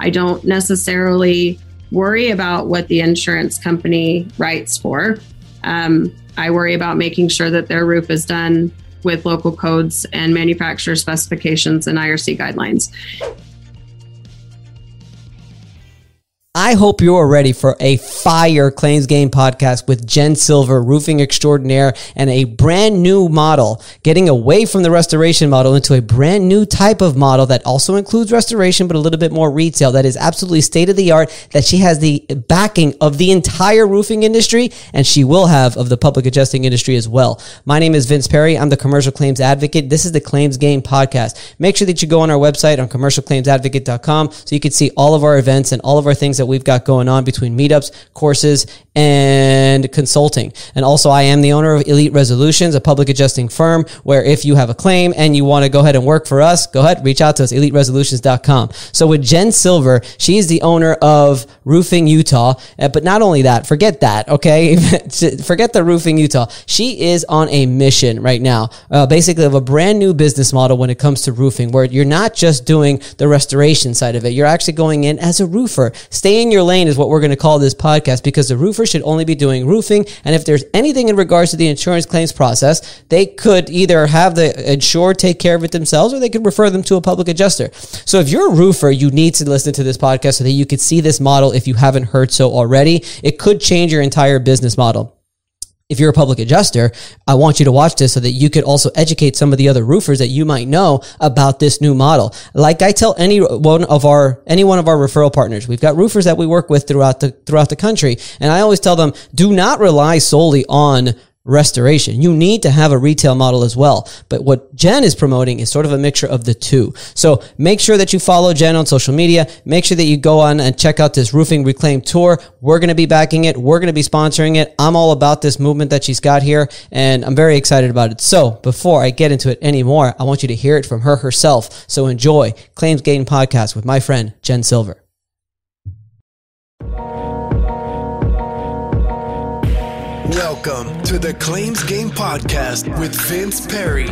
I don't necessarily worry about what the insurance company writes for. Um, I worry about making sure that their roof is done with local codes and manufacturer specifications and IRC guidelines. I hope you're ready for a fire claims game podcast with Jen Silver, roofing extraordinaire, and a brand new model, getting away from the restoration model into a brand new type of model that also includes restoration, but a little bit more retail. That is absolutely state of the art. That she has the backing of the entire roofing industry, and she will have of the public adjusting industry as well. My name is Vince Perry. I'm the commercial claims advocate. This is the claims game podcast. Make sure that you go on our website on commercialclaimsadvocate.com so you can see all of our events and all of our things that we've got going on between meetups, courses, and consulting. And also, I am the owner of Elite Resolutions, a public adjusting firm where if you have a claim and you want to go ahead and work for us, go ahead, reach out to us, eliteresolutions.com. So with Jen Silver, she's the owner of Roofing Utah. Uh, but not only that, forget that, okay? forget the Roofing Utah. She is on a mission right now, uh, basically of a brand new business model when it comes to roofing, where you're not just doing the restoration side of it. You're actually going in as a roofer. Stay in your lane is what we're going to call this podcast because the roofer should only be doing roofing. And if there's anything in regards to the insurance claims process, they could either have the insured take care of it themselves or they could refer them to a public adjuster. So if you're a roofer, you need to listen to this podcast so that you could see this model if you haven't heard so already. It could change your entire business model if you're a public adjuster, I want you to watch this so that you could also educate some of the other roofers that you might know about this new model. Like I tell any one of our, any one of our referral partners, we've got roofers that we work with throughout the, throughout the country. And I always tell them, do not rely solely on restoration. You need to have a retail model as well. But what Jen is promoting is sort of a mixture of the two. So make sure that you follow Jen on social media. Make sure that you go on and check out this roofing reclaim tour. We're going to be backing it. We're going to be sponsoring it. I'm all about this movement that she's got here and I'm very excited about it. So before I get into it anymore, I want you to hear it from her herself. So enjoy Claims Game podcast with my friend Jen Silver. Welcome to the Claims Game Podcast with Vince Perry.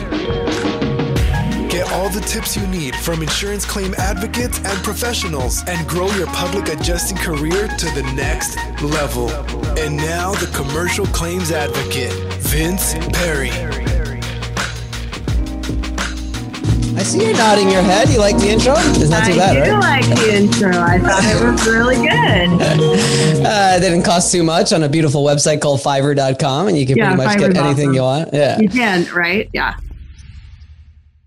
Get all the tips you need from insurance claim advocates and professionals and grow your public adjusting career to the next level. And now, the commercial claims advocate, Vince Perry. I see you nodding your head. You like the intro? It's not too bad, I do right? like the intro. I thought it was really good. Uh, it didn't cost too much on a beautiful website called Fiverr.com, and you can Yeah, pretty much get anything awesome. you want. Yeah. You can, right? Yeah.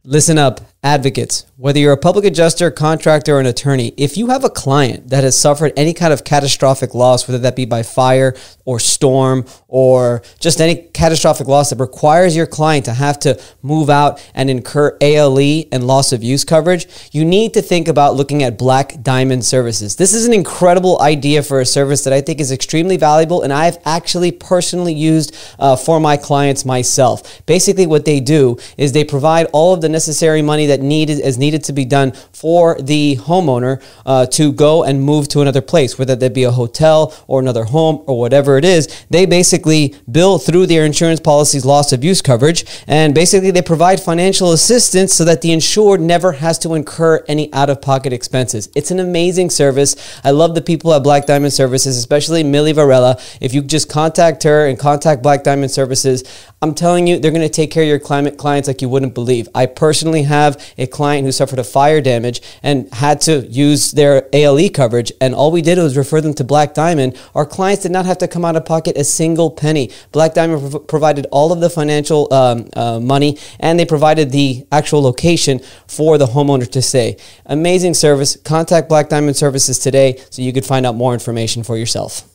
Listen up, advocates. Whether you're a public adjuster, contractor, or an attorney, if you have a client that has suffered any kind of catastrophic loss, whether that be by fire or storm or just any catastrophic loss that requires your client to have to move out and incur ALE and loss of use coverage, you need to think about looking at Black Diamond Services. This is an incredible idea for a service that I think is extremely valuable and I've actually personally used uh, for my clients myself. Basically, what they do is they provide all of the necessary money that needed is needed to be done for the homeowner uh, to go and move to another place, whether that be a hotel or another home or whatever it is. They basically bill through their insurance policy's loss of use coverage, and basically they provide financial assistance so that the insured never has to incur any out of pocket expenses. It's an amazing service. I love the people at Black Diamond Services, especially Millie Varela. If you just contact her and contact Black Diamond Services, I'm telling you, they're going to take care of your climate clients like you wouldn't believe. I personally have a client who suffered a fire damage and had to use their ALE coverage, and all we did was refer them to Black Diamond. Our clients did not have to come out of pocket a single penny. Black Diamond prov- provided all of the financial um, uh, money, and they provided the actual location for the homeowner to stay. Amazing service. Contact Black Diamond Services today so you could find out more information for yourself.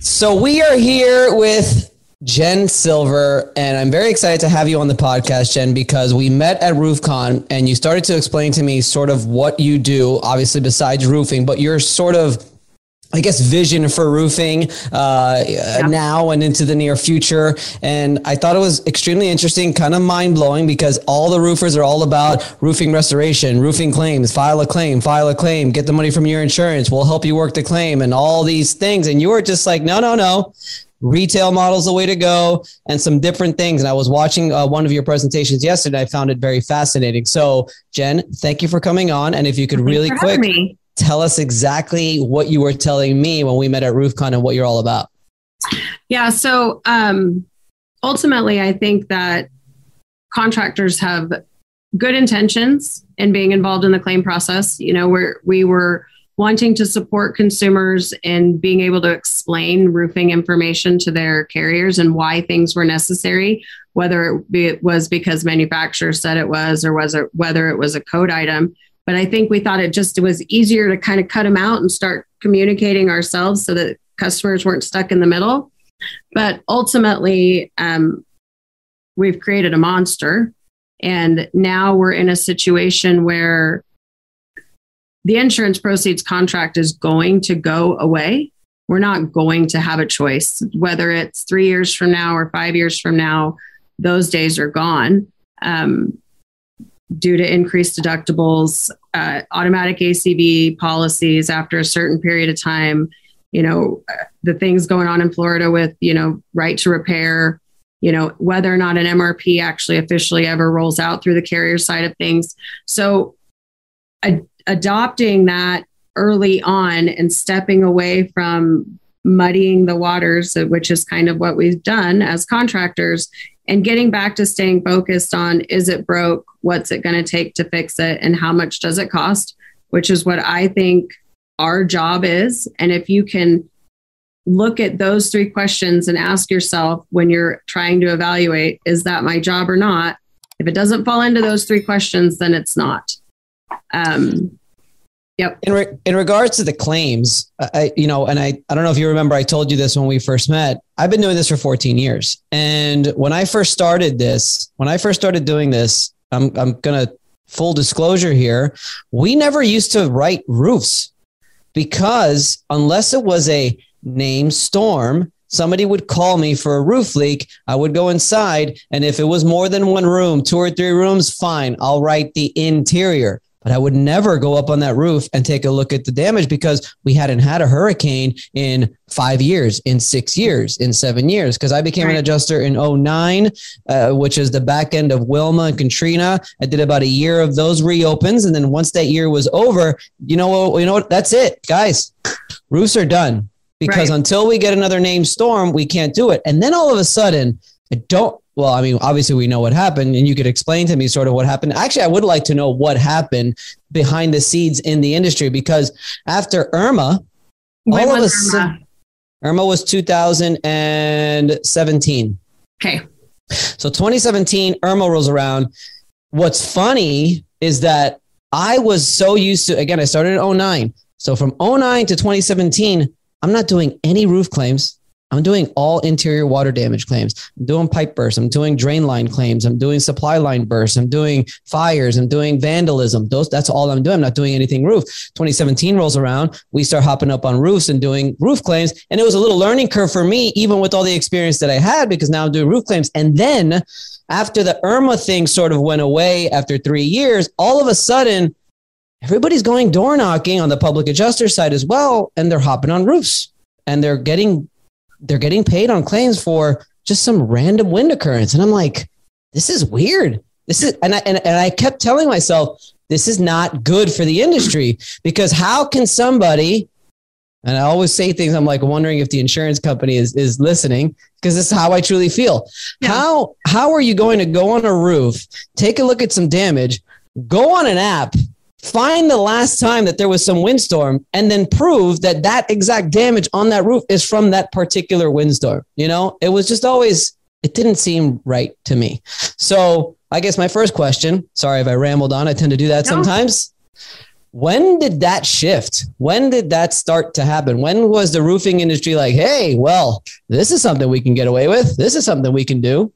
So we are here with Jen Silver, and I'm very excited to have you on the podcast, Jen, because we met at RoofCon and you started to explain to me sort of what you do, obviously besides roofing, but your sort of I guess vision for roofing uh, now and into the near future. And I thought it was extremely interesting, kind of mind blowing because all the roofers are all about roofing restoration, roofing claims, file a claim, file a claim, get the money from your insurance. We'll help you work the claim and all these things. And you were just like, no, no, no. Retail model's the way to go, and some different things. And I was watching uh, one of your presentations yesterday. I found it very fascinating. So, Jen, thank you for coming on. And if you could Thanks really quick, me. tell us exactly what you were telling me when we met at RoofCon and what you're all about. Yeah. So um, ultimately, I think that contractors have good intentions in being involved in the claim process. You know, we're, we were wanting to support consumers and being able to explain roofing information to their carriers and why things were necessary, whether it was because manufacturers said it was or was it whether it was a code item. But I think we thought it just it was easier to kind of cut them out and start communicating ourselves so that customers weren't stuck in the middle. But ultimately, um, we've created a monster. And now we're in a situation where the insurance proceeds contract is going to go away. We're not going to have a choice, whether it's three years from now or five years from now, those days are gone. Um, due to increased deductibles, uh, automatic ACV policies after a certain period of time, you know, the things going on in Florida with, you know, right to repair, you know, whether or not an MRP actually officially ever rolls out through the carrier side of things. So, ad- adopting that early on and stepping away from muddying the waters, which is kind of what we've done as contractors, and getting back to staying focused on is it broke? What's it going to take to fix it? And how much does it cost? Which is what I think our job is. And if you can look at those three questions and ask yourself when you're trying to evaluate, is that my job or not? If it doesn't fall into those three questions, then it's not. Um, Yep. In, re- in regards to the claims, I, you know, and I, I don't know if you remember, I told you this when we first met. I've been doing this for 14 years. And when I first started this, when I first started doing this, I'm, I'm going to full disclosure here. We never used to write roofs because unless it was a name storm, somebody would call me for a roof leak. I would go inside. And if it was more than one room, two or three rooms, fine. I'll write the interior but I would never go up on that roof and take a look at the damage because we hadn't had a hurricane in five years, in six years, in seven years. Because I became right. an adjuster in 09, uh, which is the back end of Wilma and Katrina. I did about a year of those reopens. And then once that year was over, you know what? You know what? That's it, guys. Roofs are done because right. until we get another name storm, we can't do it. And then all of a sudden, I don't well, I mean, obviously we know what happened, and you could explain to me sort of what happened. Actually, I would like to know what happened behind the scenes in the industry because after Irma, when all of a sudden, Irma was 2017. Okay. So 2017, Irma rolls around. What's funny is that I was so used to, again, I started in 09. So from 09 to 2017, I'm not doing any roof claims. I'm doing all interior water damage claims. I'm doing pipe bursts. I'm doing drain line claims. I'm doing supply line bursts. I'm doing fires. I'm doing vandalism. Those, that's all I'm doing. I'm not doing anything roof. 2017 rolls around. We start hopping up on roofs and doing roof claims. And it was a little learning curve for me, even with all the experience that I had, because now I'm doing roof claims. And then after the Irma thing sort of went away after three years, all of a sudden, everybody's going door knocking on the public adjuster side as well. And they're hopping on roofs and they're getting they're getting paid on claims for just some random wind occurrence. And I'm like, this is weird. This is, and I, and, and I kept telling myself, this is not good for the industry because how can somebody, and I always say things, I'm like wondering if the insurance company is, is listening because this is how I truly feel. Yeah. How, how are you going to go on a roof, take a look at some damage, go on an app find the last time that there was some windstorm and then prove that that exact damage on that roof is from that particular windstorm. You know, it was just always, it didn't seem right to me. So I guess my first question, sorry if I rambled on, I tend to do that no. sometimes. When did that shift? When did that start to happen? When was the roofing industry like, hey, well, this is something we can get away with? This is something we can do?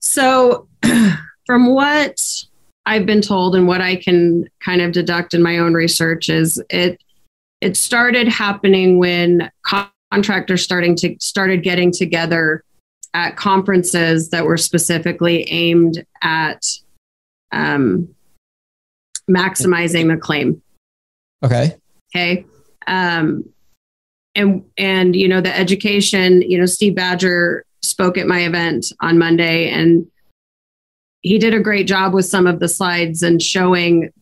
So, from what I've been told and what I can kind of deduct in my own research is it it started happening when contractors starting to started getting together at conferences that were specifically aimed at um, maximizing the claim. Okay. Okay. Um, and and you know the education. You know, Steve Badger spoke at my event on Monday, and he did a great job with some of the slides and showing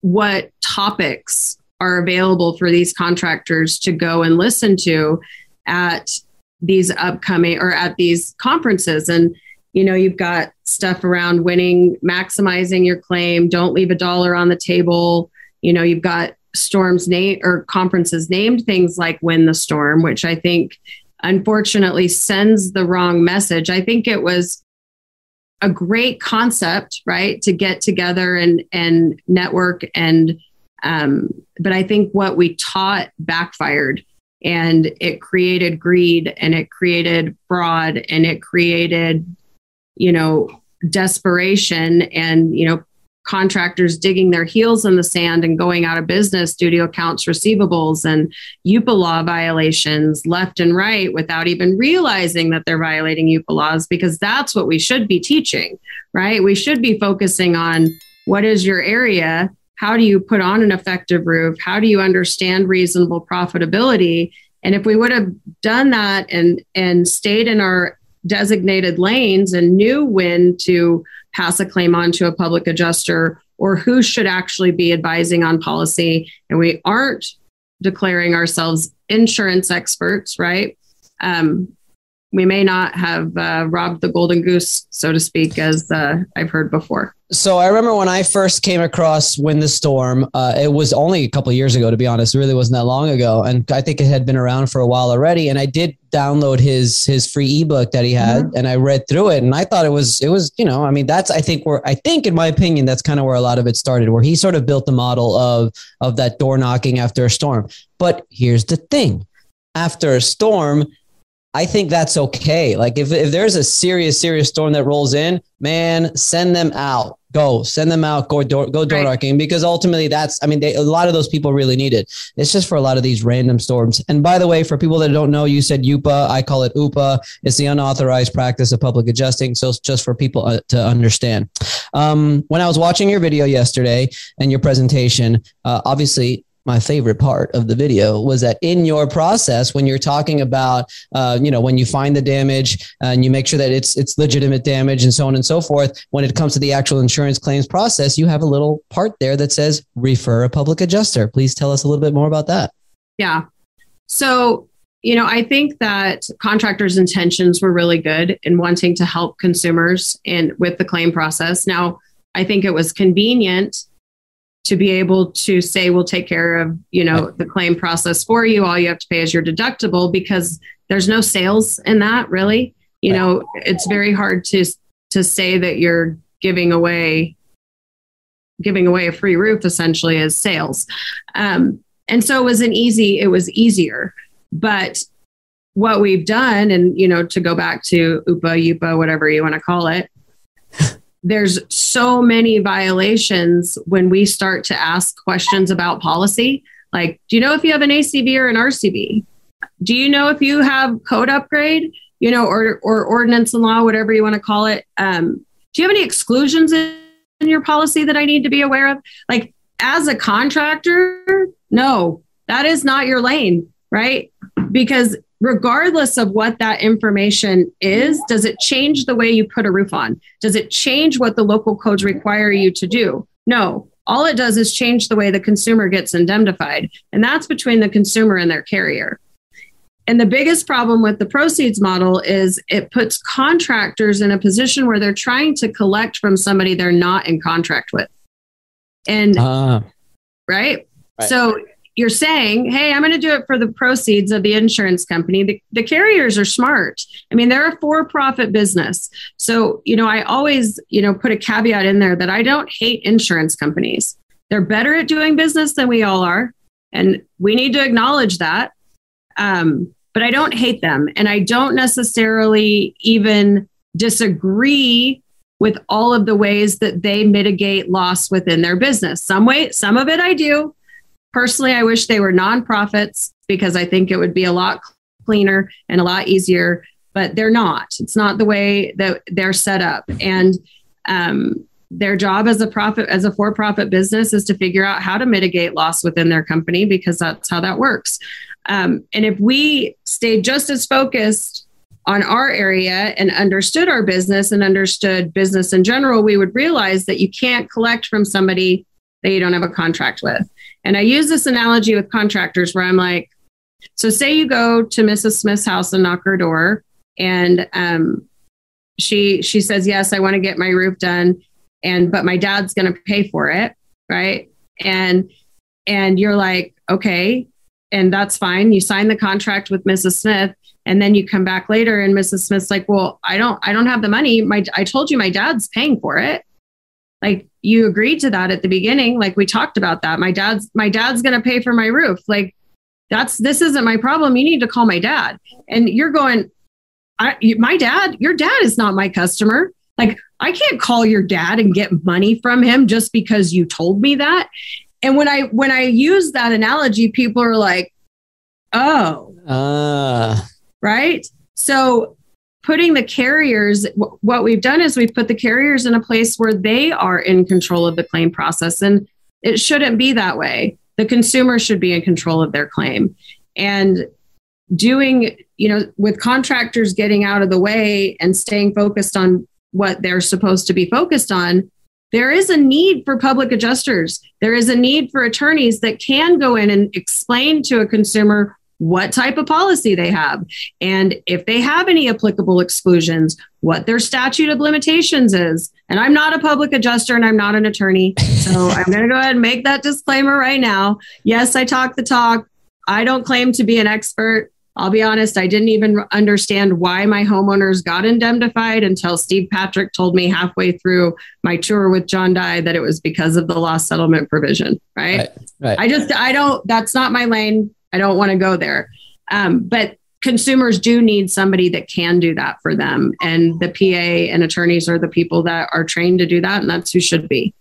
what topics are available for these contractors to go and listen to at these upcoming or at these conferences. And you know you've got stuff around winning maximizing your claim don't leave a dollar on the table. You know you've got storms name or conferences named things like win the storm which i think unfortunately sends the wrong message. I think it was a great concept right to get together and and network and um, but i think what we taught backfired and it created greed and it created fraud and it created you know desperation and you know contractors digging their heels in the sand and going out of business due to accounts receivables and UPA law violations left and right without even realizing that they're violating UPA laws because that's what we should be teaching, right? We should be focusing on what is your area? How do you put on an effective roof? How do you understand reasonable profitability? And if we would have done that and and stayed in our designated lanes and knew when to pass a claim on to a public adjuster or who should actually be advising on policy. And we aren't declaring ourselves insurance experts, right? Um, we may not have uh, robbed the golden goose, so to speak, as uh, I've heard before. So I remember when I first came across Win the Storm. Uh, it was only a couple years ago, to be honest. It really wasn't that long ago, and I think it had been around for a while already. And I did download his his free ebook that he had, mm-hmm. and I read through it, and I thought it was it was you know I mean that's I think where I think in my opinion that's kind of where a lot of it started, where he sort of built the model of of that door knocking after a storm. But here's the thing: after a storm, I think that's okay. Like if, if there's a serious, serious storm that rolls in, man, send them out. Go send them out. Go door, go door knocking because ultimately that's. I mean, they, a lot of those people really need it. It's just for a lot of these random storms. And by the way, for people that don't know, you said UPA. I call it UPA. It's the unauthorized practice of public adjusting. So it's just for people uh, to understand. Um, when I was watching your video yesterday and your presentation, uh, obviously my favorite part of the video was that in your process when you're talking about uh, you know when you find the damage and you make sure that it's it's legitimate damage and so on and so forth when it comes to the actual insurance claims process you have a little part there that says refer a public adjuster. Please tell us a little bit more about that. Yeah. So you know i think that contractors intentions were really good in wanting to help consumers and with the claim process. Now i think it was convenient to be able to say we'll take care of you know the claim process for you. All you have to pay is your deductible because there's no sales in that really. You know it's very hard to to say that you're giving away giving away a free roof essentially as sales. Um, and so it was an easy. It was easier. But what we've done and you know to go back to upa upa whatever you want to call it there's so many violations when we start to ask questions about policy. Like, do you know if you have an ACV or an RCV Do you know if you have code upgrade, you know, or, or ordinance and law, whatever you want to call it? Um, do you have any exclusions in, in your policy that I need to be aware of? Like, as a contractor, no, that is not your lane, right? Because regardless of what that information is, does it change the way you put a roof on? Does it change what the local codes require you to do? No. All it does is change the way the consumer gets indemnified. And that's between the consumer and their carrier. And the biggest problem with the proceeds model is it puts contractors in a position where they're trying to collect from somebody they're not in contract with. And uh, right? right? So you're saying, hey, I'm going to do it for the proceeds of the insurance company. The, the carriers are smart. I mean, they're a for profit business. So, you know, I always, you know, put a caveat in there that I don't hate insurance companies. They're better at doing business than we all are. And we need to acknowledge that. Um, but I don't hate them. And I don't necessarily even disagree with all of the ways that they mitigate loss within their business. Some way, some of it I do, Personally, I wish they were nonprofits because I think it would be a lot cleaner and a lot easier, but they're not. It's not the way that they're set up. And um, their job as a profit as a for-profit business is to figure out how to mitigate loss within their company because that's how that works. Um, and if we stayed just as focused on our area and understood our business and understood business in general, we would realize that you can't collect from somebody that you don't have a contract with. And I use this analogy with contractors where I'm like, so say you go to Mrs. Smith's house and knock her door, and um, she she says, Yes, I want to get my roof done, and but my dad's gonna pay for it, right? And and you're like, okay, and that's fine. You sign the contract with Mrs. Smith, and then you come back later and Mrs. Smith's like, "Well, I don't I don't have the money. My I told you my dad's paying for it." Like you agreed to that at the beginning, like we talked about that. My dad's my dad's going to pay for my roof. Like that's this isn't my problem. You need to call my dad. And you're going, I, my dad, your dad is not my customer. Like I can't call your dad and get money from him just because you told me that. And when I when I use that analogy, people are like, "Oh, uh. right." So putting the carriers, what we've done is we've put the carriers in a place where they are in control of the claim process, and it shouldn't be that way. The consumer should be in control of their claim, and doing you know with contractors getting out of the way and staying focused on what they're supposed to be focused on there is a need for public adjusters. There is a need for attorneys that can go in and explain to a consumer what type of policy they have and if they have any applicable exclusions, what their statute of limitations is. And I'm not a public adjuster and I'm not an attorney. So I'm going to go ahead and make that disclaimer right now. Yes, I talk the talk. I don't claim to be an expert. I'll be honest, I didn't even understand why my homeowners got indemnified until Steve Patrick told me halfway through my tour with John Dye that it was because of the loss settlement provision. Right? right, right. I just, I don't, that's not my lane. I don't want to go there. Um, but consumers do need somebody that can do that for them. And the PA and attorneys are the people that are trained to do that. And that's who should be.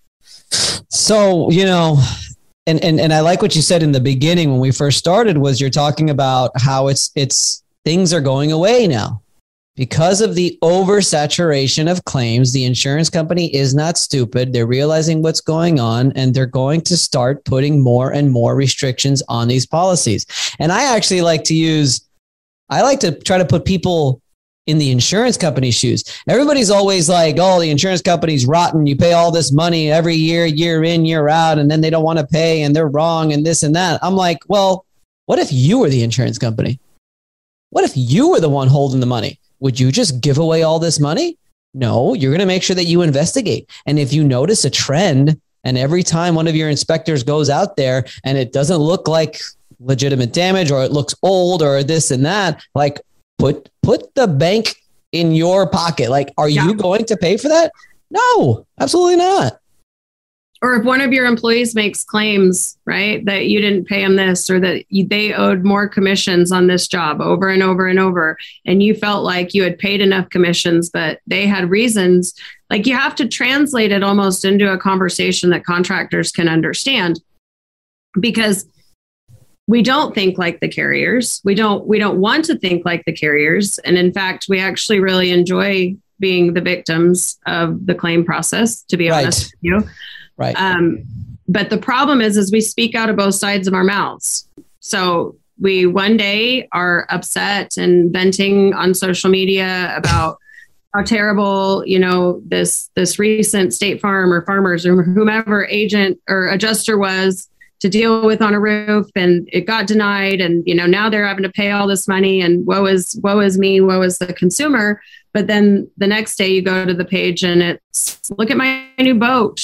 So, you know, and, and and I like what you said in the beginning when we first started was you're talking about how it's it's things are going away now because of the oversaturation of claims the insurance company is not stupid they're realizing what's going on and they're going to start putting more and more restrictions on these policies and i actually like to use i like to try to put people in the insurance company shoes. Everybody's always like, oh, the insurance company's rotten. You pay all this money every year, year in, year out, and then they don't want to pay and they're wrong and this and that. I'm like, well, what if you were the insurance company? What if you were the one holding the money? Would you just give away all this money? No, you're going to make sure that you investigate. And if you notice a trend, and every time one of your inspectors goes out there and it doesn't look like legitimate damage or it looks old or this and that, like put put the bank in your pocket. Like, are yeah. you going to pay for that? No, absolutely not. Or if one of your employees makes claims, right, that you didn't pay them this or that you, they owed more commissions on this job over and over and over, and you felt like you had paid enough commissions, but they had reasons, like you have to translate it almost into a conversation that contractors can understand. Because we don't think like the carriers. We don't we don't want to think like the carriers. And in fact, we actually really enjoy being the victims of the claim process, to be right. honest with you. Right. Um, but the problem is is we speak out of both sides of our mouths. So we one day are upset and venting on social media about how terrible you know this this recent state farm or farmers or whomever agent or adjuster was to deal with on a roof and it got denied and you know now they're having to pay all this money and woe is woe is me woe is the consumer but then the next day you go to the page and it's look at my new boat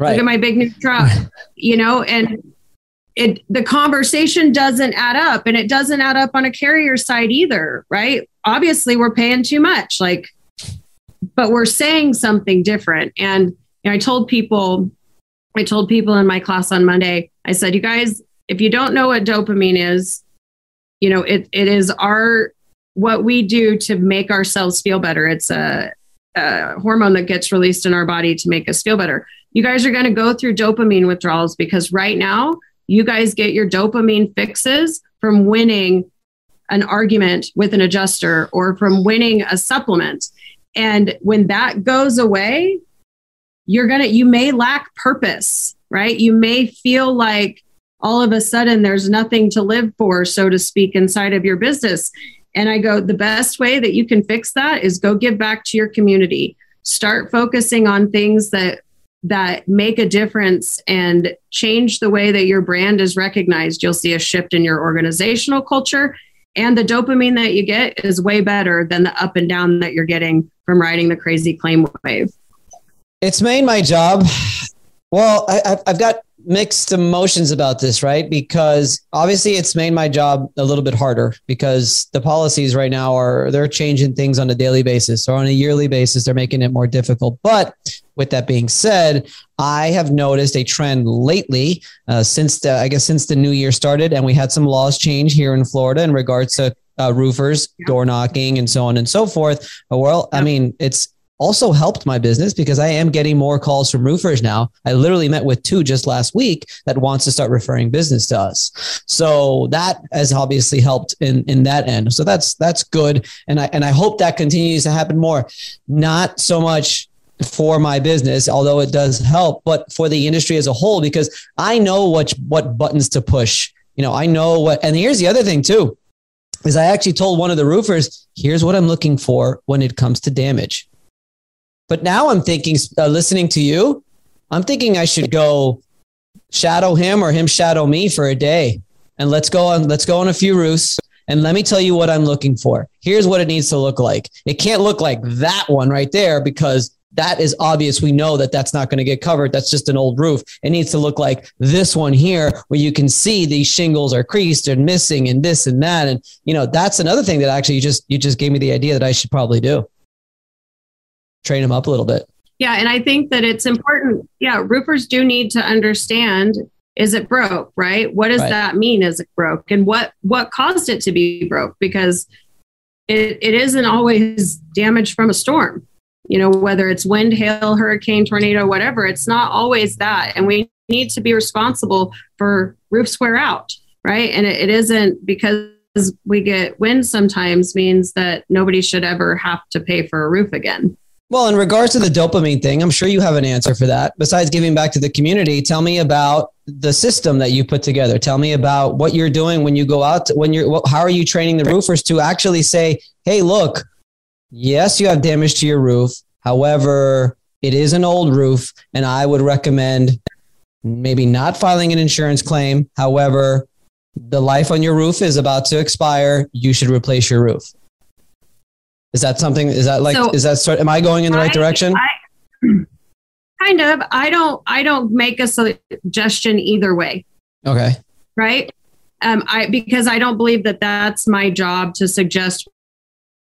right. look at my big new truck you know and it the conversation doesn't add up and it doesn't add up on a carrier side either right obviously we're paying too much like but we're saying something different and you know, i told people I told people in my class on Monday, I said, you guys, if you don't know what dopamine is, you know, it, it is our, what we do to make ourselves feel better. It's a, a hormone that gets released in our body to make us feel better. You guys are going to go through dopamine withdrawals because right now you guys get your dopamine fixes from winning an argument with an adjuster or from winning a supplement. And when that goes away, you're going to, you may lack purpose, right? You may feel like all of a sudden there's nothing to live for, so to speak, inside of your business. And I go, the best way that you can fix that is go give back to your community. Start focusing on things that that make a difference and change the way that your brand is recognized, you'll see a shift in your organizational culture. And the dopamine that you get is way better than the up and down that you're getting from riding the crazy claim wave. It's made my job. Well, I, have got mixed emotions about this, right? Because obviously it's made my job a little bit harder because the policies right now are they're changing things on a daily basis or on a yearly basis. They're making it more difficult. But with that being said, I have noticed a trend lately uh, since the, I guess since the new year started, and we had some laws change here in Florida in regards to uh, roofers, door knocking, and so on and so forth. Well, I mean, it's also helped my business because I am getting more calls from roofers now. I literally met with two just last week that wants to start referring business to us. So that has obviously helped in in that end. So that's that's good and I and I hope that continues to happen more. Not so much for my business, although it does help, but for the industry as a whole because I know what what buttons to push. You know, I know what and here's the other thing too. Is I actually told one of the roofers, here's what I'm looking for when it comes to damage but now I'm thinking, uh, listening to you, I'm thinking I should go shadow him or him shadow me for a day, and let's go on. Let's go on a few roofs, and let me tell you what I'm looking for. Here's what it needs to look like. It can't look like that one right there because that is obvious. We know that that's not going to get covered. That's just an old roof. It needs to look like this one here, where you can see these shingles are creased and missing, and this and that. And you know, that's another thing that actually you just you just gave me the idea that I should probably do train them up a little bit. Yeah, and I think that it's important. Yeah, roofers do need to understand is it broke, right? What does right. that mean is it broke? And what what caused it to be broke? Because it, it isn't always damage from a storm. You know, whether it's wind, hail, hurricane, tornado, whatever, it's not always that. And we need to be responsible for roofs wear out, right? And it, it isn't because we get wind sometimes means that nobody should ever have to pay for a roof again. Well, in regards to the dopamine thing, I'm sure you have an answer for that. Besides giving back to the community, tell me about the system that you put together. Tell me about what you're doing when you go out. To, when you're, how are you training the roofers to actually say, "Hey, look, yes, you have damage to your roof. However, it is an old roof, and I would recommend maybe not filing an insurance claim. However, the life on your roof is about to expire. You should replace your roof." Is that something? Is that like? So is that? Start, am I going in the I, right direction? I, kind of. I don't. I don't make a suggestion either way. Okay. Right. Um. I because I don't believe that that's my job to suggest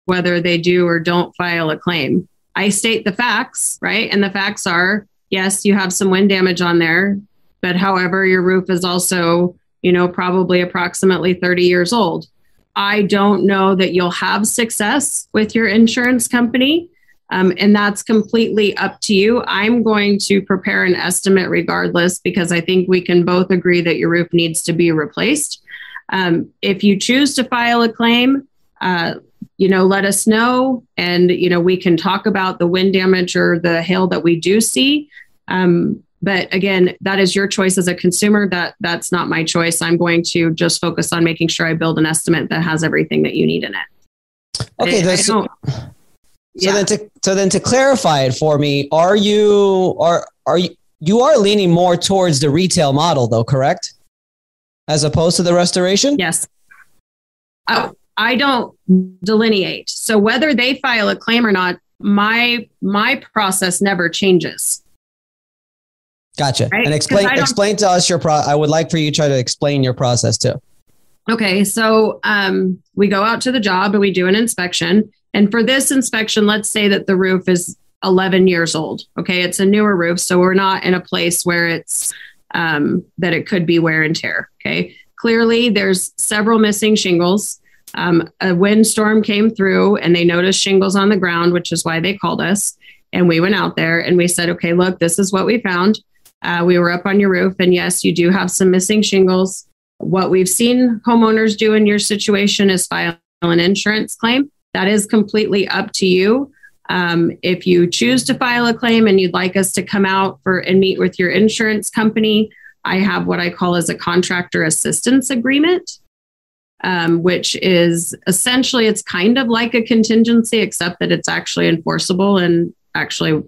whether they do or don't file a claim. I state the facts, right? And the facts are yes, you have some wind damage on there, but however, your roof is also, you know, probably approximately 30 years old. I don't know that you'll have success with your insurance company. Um, and that's completely up to you. I'm going to prepare an estimate regardless because I think we can both agree that your roof needs to be replaced. Um, if you choose to file a claim, uh, you know, let us know, and you know we can talk about the wind damage or the hail that we do see. Um, but again that is your choice as a consumer. That that's not my choice. I'm going to just focus on making sure i build an estimate that has everything that you need in it. Okay I, I so, yeah. then to so then to clarify it for me are you are are you you are leaning more towards the retail model though correct? As opposed to the restoration? Yes. I, I don't delineate. So whether they file a claim or not my my process never changes Gotcha. Right? And explain explain to us your pro. I would like for you to try to explain your process too. Okay, so um, we go out to the job and we do an inspection. And for this inspection, let's say that the roof is 11 years old. Okay, it's a newer roof, so we're not in a place where it's um, that it could be wear and tear. Okay, clearly there's several missing shingles. Um, a windstorm came through and they noticed shingles on the ground, which is why they called us. And we went out there and we said, okay, look, this is what we found. Uh, we were up on your roof, and yes, you do have some missing shingles. What we've seen homeowners do in your situation is file an insurance claim. That is completely up to you. Um, if you choose to file a claim and you'd like us to come out for and meet with your insurance company, I have what I call as a contractor assistance agreement, um, which is essentially it's kind of like a contingency, except that it's actually enforceable and actually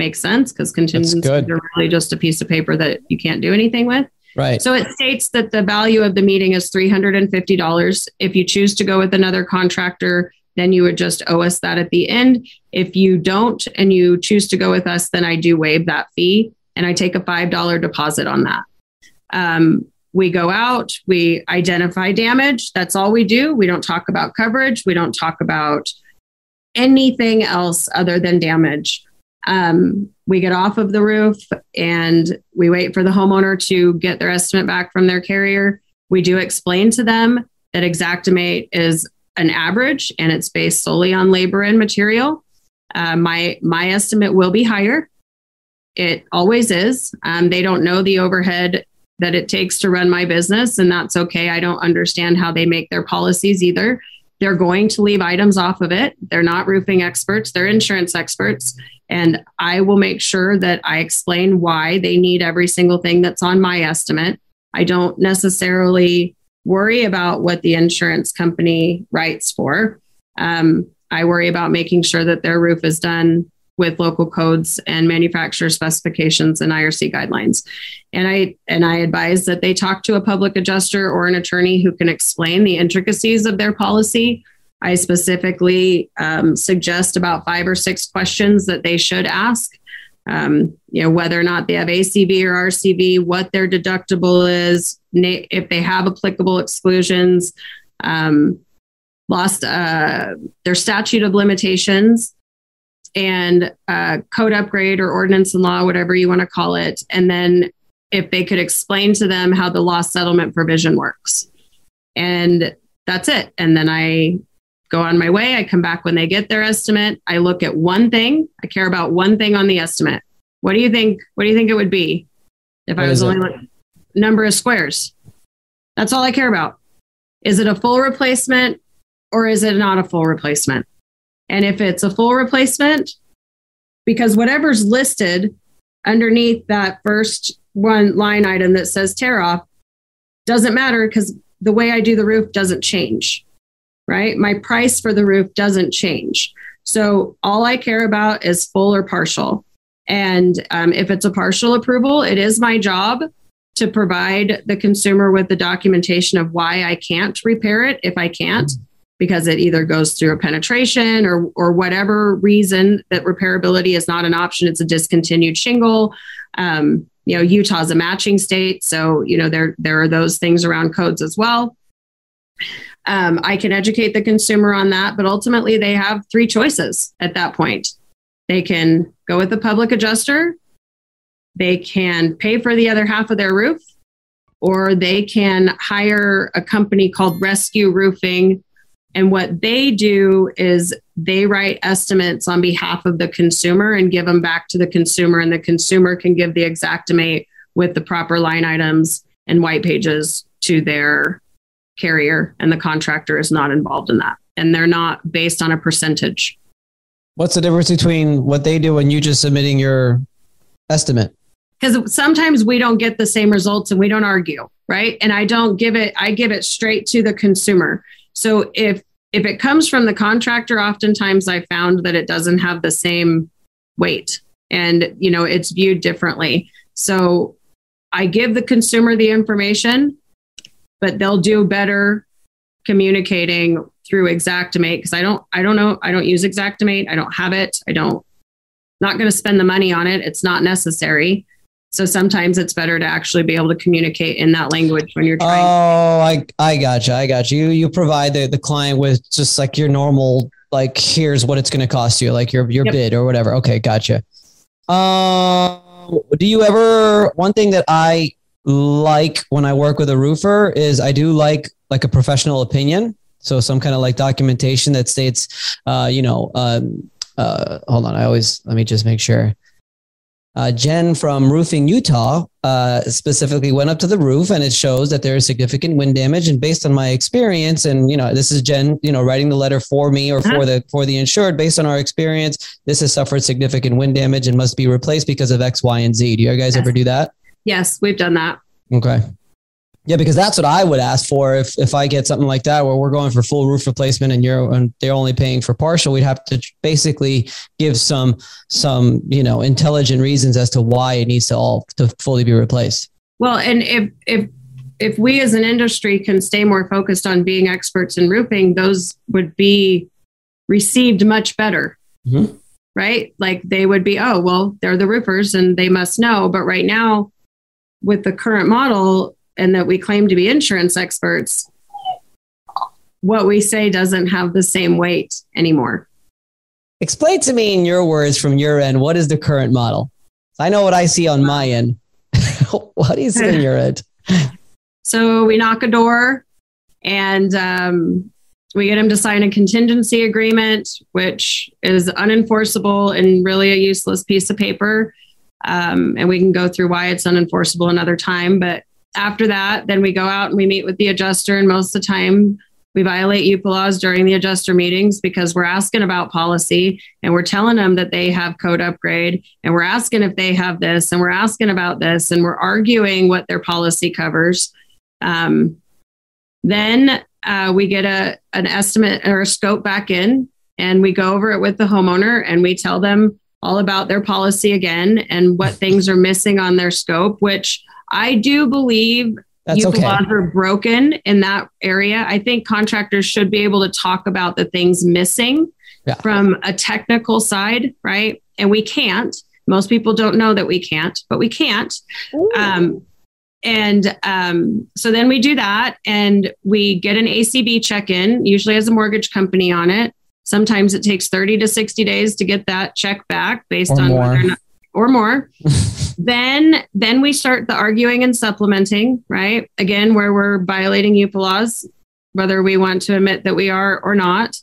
makes sense because contingencies are really just a piece of paper that you can't do anything with. Right. So it states that the value of the meeting is $350. If you choose to go with another contractor, then you would just owe us that at the end. If you don't and you choose to go with us, then I do waive that fee and I take a $5 deposit on that. Um, we go out, we identify damage. That's all we do. We don't talk about coverage. We don't talk about anything else other than damage. Um, we get off of the roof and we wait for the homeowner to get their estimate back from their carrier. We do explain to them that Xactimate is an average and it's based solely on labor and material. Uh, my my estimate will be higher. It always is. Um, they don't know the overhead that it takes to run my business, and that's okay. I don't understand how they make their policies either. They're going to leave items off of it. They're not roofing experts, they're insurance experts. And I will make sure that I explain why they need every single thing that's on my estimate. I don't necessarily worry about what the insurance company writes for. Um, I worry about making sure that their roof is done with local codes and manufacturer specifications and IRC guidelines. And I and I advise that they talk to a public adjuster or an attorney who can explain the intricacies of their policy. I specifically um, suggest about five or six questions that they should ask. Um, you know whether or not they have ACV or RCV, what their deductible is, if they have applicable exclusions, um, lost uh, their statute of limitations, and uh, code upgrade or ordinance and law, whatever you want to call it. And then if they could explain to them how the loss settlement provision works. And that's it. And then I go on my way. I come back when they get their estimate. I look at one thing. I care about one thing on the estimate. What do you think? What do you think it would be if What I was only like number of squares? That's all I care about. Is it a full replacement or is it not a full replacement? And if it's a full replacement, because whatever's listed underneath that first one line item that says tear off doesn't matter because the way I do the roof doesn't change, right? My price for the roof doesn't change. So all I care about is full or partial. And um, if it's a partial approval, it is my job to provide the consumer with the documentation of why I can't repair it if I can't, because it either goes through a penetration or or whatever reason that repairability is not an option. It's a discontinued shingle. Um, you know, Utah's a matching state, so you know there there are those things around codes as well. Um, I can educate the consumer on that, but ultimately they have three choices at that point. They can go with the public adjuster, they can pay for the other half of their roof, or they can hire a company called Rescue Roofing. And what they do is they write estimates on behalf of the consumer and give them back to the consumer, and the consumer can give the Xactimate with the proper line items and white pages to their carrier, and the contractor is not involved in that. And they're not based on a percentage. What's the difference between what they do and you just submitting your estimate? because sometimes we don't get the same results and we don't argue right and i don't give it i give it straight to the consumer so if if it comes from the contractor oftentimes i found that it doesn't have the same weight and you know it's viewed differently. So i give the consumer the information but they'll do better communicating through Xactimate because i don't i don't know i don't use Xactimate i don't have it. I don't not going to spend the money on it. It's not necessary so sometimes it's better to actually be able to communicate in that language when you're trying. Oh, I I gotcha. I got you. You provide the, the client with just like your normal, like here's what it's going to cost you, like your your Yep. bid or whatever. Okay, gotcha. Um, do you ever? One thing that I like when I work with a roofer is I do like like a professional opinion. So some kind of like documentation that states, uh, you know, um, uh, hold on. I always let me just make sure. Uh, Jen from Roofing Utah uh, specifically went up to the roof, and it shows that there is significant wind damage. And based on my experience, and you know, this is Jen, you know, writing the letter for me or for Uh-huh. the for the insured. Based on our experience, this has suffered significant wind damage and must be replaced because of X, Y, and Z. Do you guys Yes. ever do that? yes, we've done that. Okay. Yeah, because that's what I would ask for if if I get something like that where we're going for full roof replacement and you're and they're only paying for partial. We'd have to basically give some some you know intelligent reasons as to why it needs to all to fully be replaced. Well, and if if if we as an industry can stay more focused on being experts in roofing, those would be received much better. Mm-hmm. Right? Like they would be, oh, well, they're the roofers and they must know. But right now, with the current model, and that we claim to be insurance experts, what we say doesn't have the same weight anymore. Explain to me in your words from your end, what is the current model? I know what I see on my end. what is in your end? So we knock a door and um, we get him to sign a contingency agreement, which is unenforceable and really a useless piece of paper. Um, and we can go through why it's unenforceable another time. But after that, then we go out and we meet with the adjuster. And most of the time, we violate UPA laws during the adjuster meetings because we're asking about policy and we're telling them that they have code upgrade and we're asking if they have this and we're asking about this and we're arguing what their policy covers. Um, then uh, we get a an estimate or a scope back in and we go over it with the homeowner and we tell them all about their policy again and what things are missing on their scope, which I do believe That's okay. laws are broken in that area. I think contractors should be able to talk about the things missing yeah. from a technical side, right? And we can't. Most people don't know that we can't, but we can't. Um, and um, so then we do that and we get an ACV check in, usually has a mortgage company on it. Sometimes it takes 30 to 60 days to get that check back based or on more. whether or not or more. then then we start the arguing and supplementing, right? Again, where we're violating UPA laws, whether we want to admit that we are or not.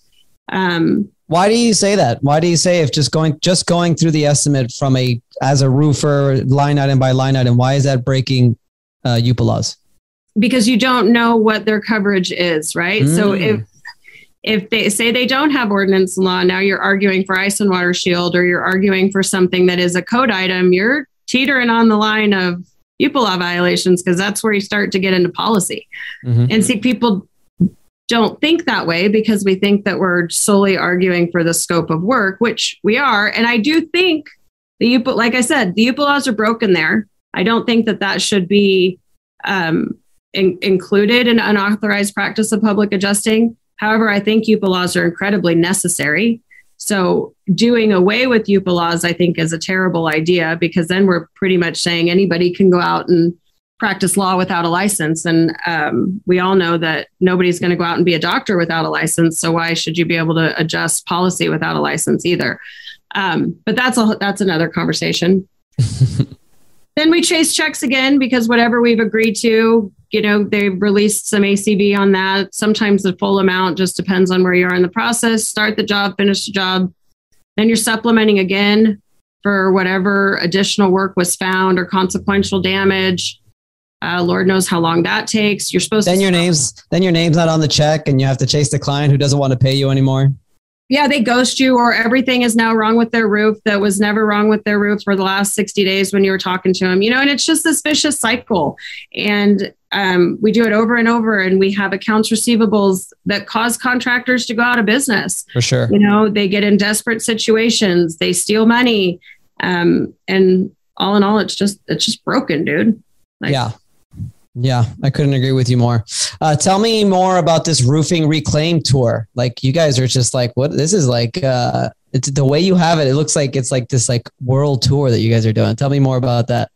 Um, why do you say that? Why do you say if just going just going through the estimate from a as a roofer line item by line item, why is that breaking uh, UPA laws? Because you don't know what their coverage is, right? Mm. So if if they say they don't have ordinance law, now you're arguing for ice and water shield or you're arguing for something that is a code item, you're teetering on the line of UPA law violations because that's where you start to get into policy. Mm-hmm. And see, people don't think that way because we think that we're solely arguing for the scope of work, which we are. And I do think the UPA, like I said, the UPA laws are broken there. I don't think that that should be um, in, included in unauthorized practice of public adjusting. However, I think UPA laws are incredibly necessary. So doing away with UPA laws, I think, is a terrible idea because then we're pretty much saying anybody can go out and practice law without a license. And um, we all know that nobody's going to go out and be a doctor without a license. So why should you be able to adjust policy without a license either? Um, but that's a that's another conversation. then we chase checks again because whatever we've agreed to you know, they've released some ACV on that. Sometimes the full amount just depends on where you are in the process. Start the job, finish the job. Then you're supplementing again for whatever additional work was found or consequential damage. Uh, Lord knows how long that takes. You're supposed then to your name's then your name's not on the check, and you have to chase the client who doesn't want to pay you anymore yeah, they ghost you, or everything is now wrong with their roof that was never wrong with their roof for the last 60 days when you were talking to them, you know, and it's just this vicious cycle. And um, we do it over and over, and we have accounts receivables that cause contractors to go out of business. For sure. You know, they get in desperate situations, they steal money. Um, and all in all, it's just, it's just broken, dude. Like, yeah. Yeah, I couldn't agree with you more. Uh, tell me more about this roofing reclaim tour. Like you guys are just like, what? This is like, uh, it's the way you have it. It looks like it's like this like world tour that you guys are doing. Tell me more about that.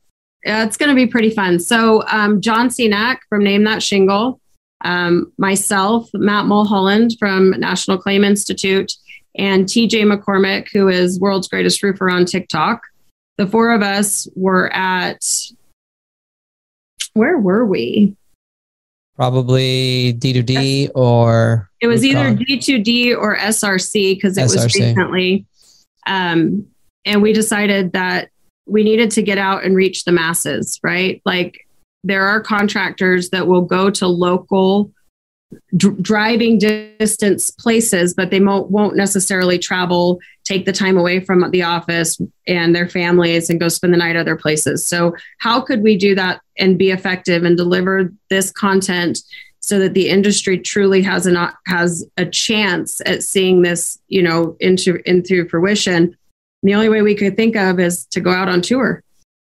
Yeah, it's going to be pretty fun. So, um, John Senac from Name That Shingle, um, myself, Matt Mulholland from National Claim Institute, and TJ McCormick, who is world's greatest roofer on TikTok. The four of us were at where were we? Probably D2D or it was either D2D or SRC because it SRC. was recently. Um, and we decided that we needed to get out and reach the masses, right? Like there are contractors that will go to local dr- driving distance places, but they mo- won't necessarily travel, take the time away from the office and their families and go spend the night other places. So, how could we do that and be effective and deliver this content so that the industry truly has an has a chance at seeing this, you know, into into fruition? And the only way we could think of is to go out on tour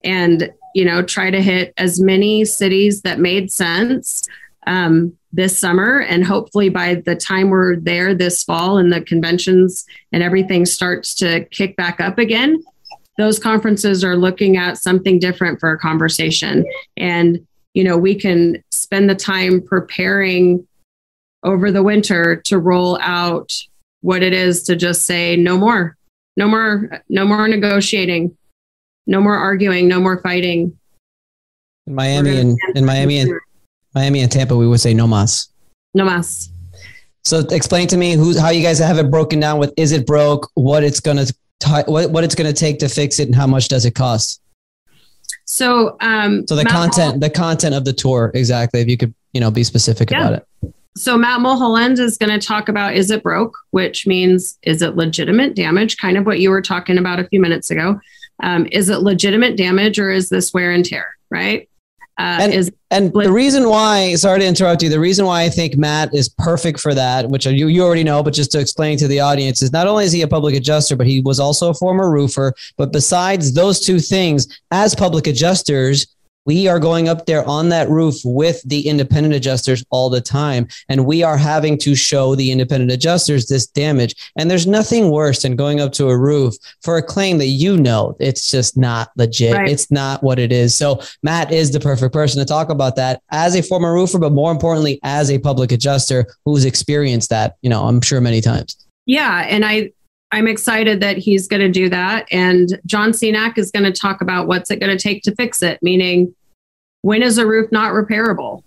and you know try to hit as many cities that made sense um, this summer. And hopefully, by the time we're there this fall and the conventions and everything starts to kick back up again, those conferences are looking at something different for a conversation. And, you know, we can spend the time preparing over the winter to roll out what it is to just say no more, no more, no more negotiating, no more arguing, no more fighting. In Miami and in Miami and Miami and Tampa, we would say no mas. No mas. So explain to me who, how you guys have it broken down with is it broke, what it's going to what, what it's to take to fix it and how much does it cost? So, um, so the Matt content, the content of the tour, exactly. If you could, you know, be specific yeah. about it. So Matt Mulholland is going to talk about is it broke, which means is it legitimate damage? Kind of what you were talking about a few minutes ago. Um, is it legitimate damage or is this wear and tear? Right. Uh, and, is and the reason why, sorry to interrupt you, the reason why I think Matt is perfect for that, which you, you already know, but just to explain to the audience, is not only is he a public adjuster, but he was also a former roofer. But besides those two things, as public adjusters, we are going up there on that roof with the independent adjusters all the time. And we are having to show the independent adjusters this damage. And there's nothing worse than going up to a roof for a claim that you know it's just not legit. Right. It's not what it is. So Matt is the perfect person to talk about that as a former roofer, but more importantly, as a public adjuster who's experienced that, you know, I'm sure many times. Yeah. And I, I'm excited that he's going to do that. And John Senac is going to talk about what's it going to take to fix it, meaning when is a roof not repairable?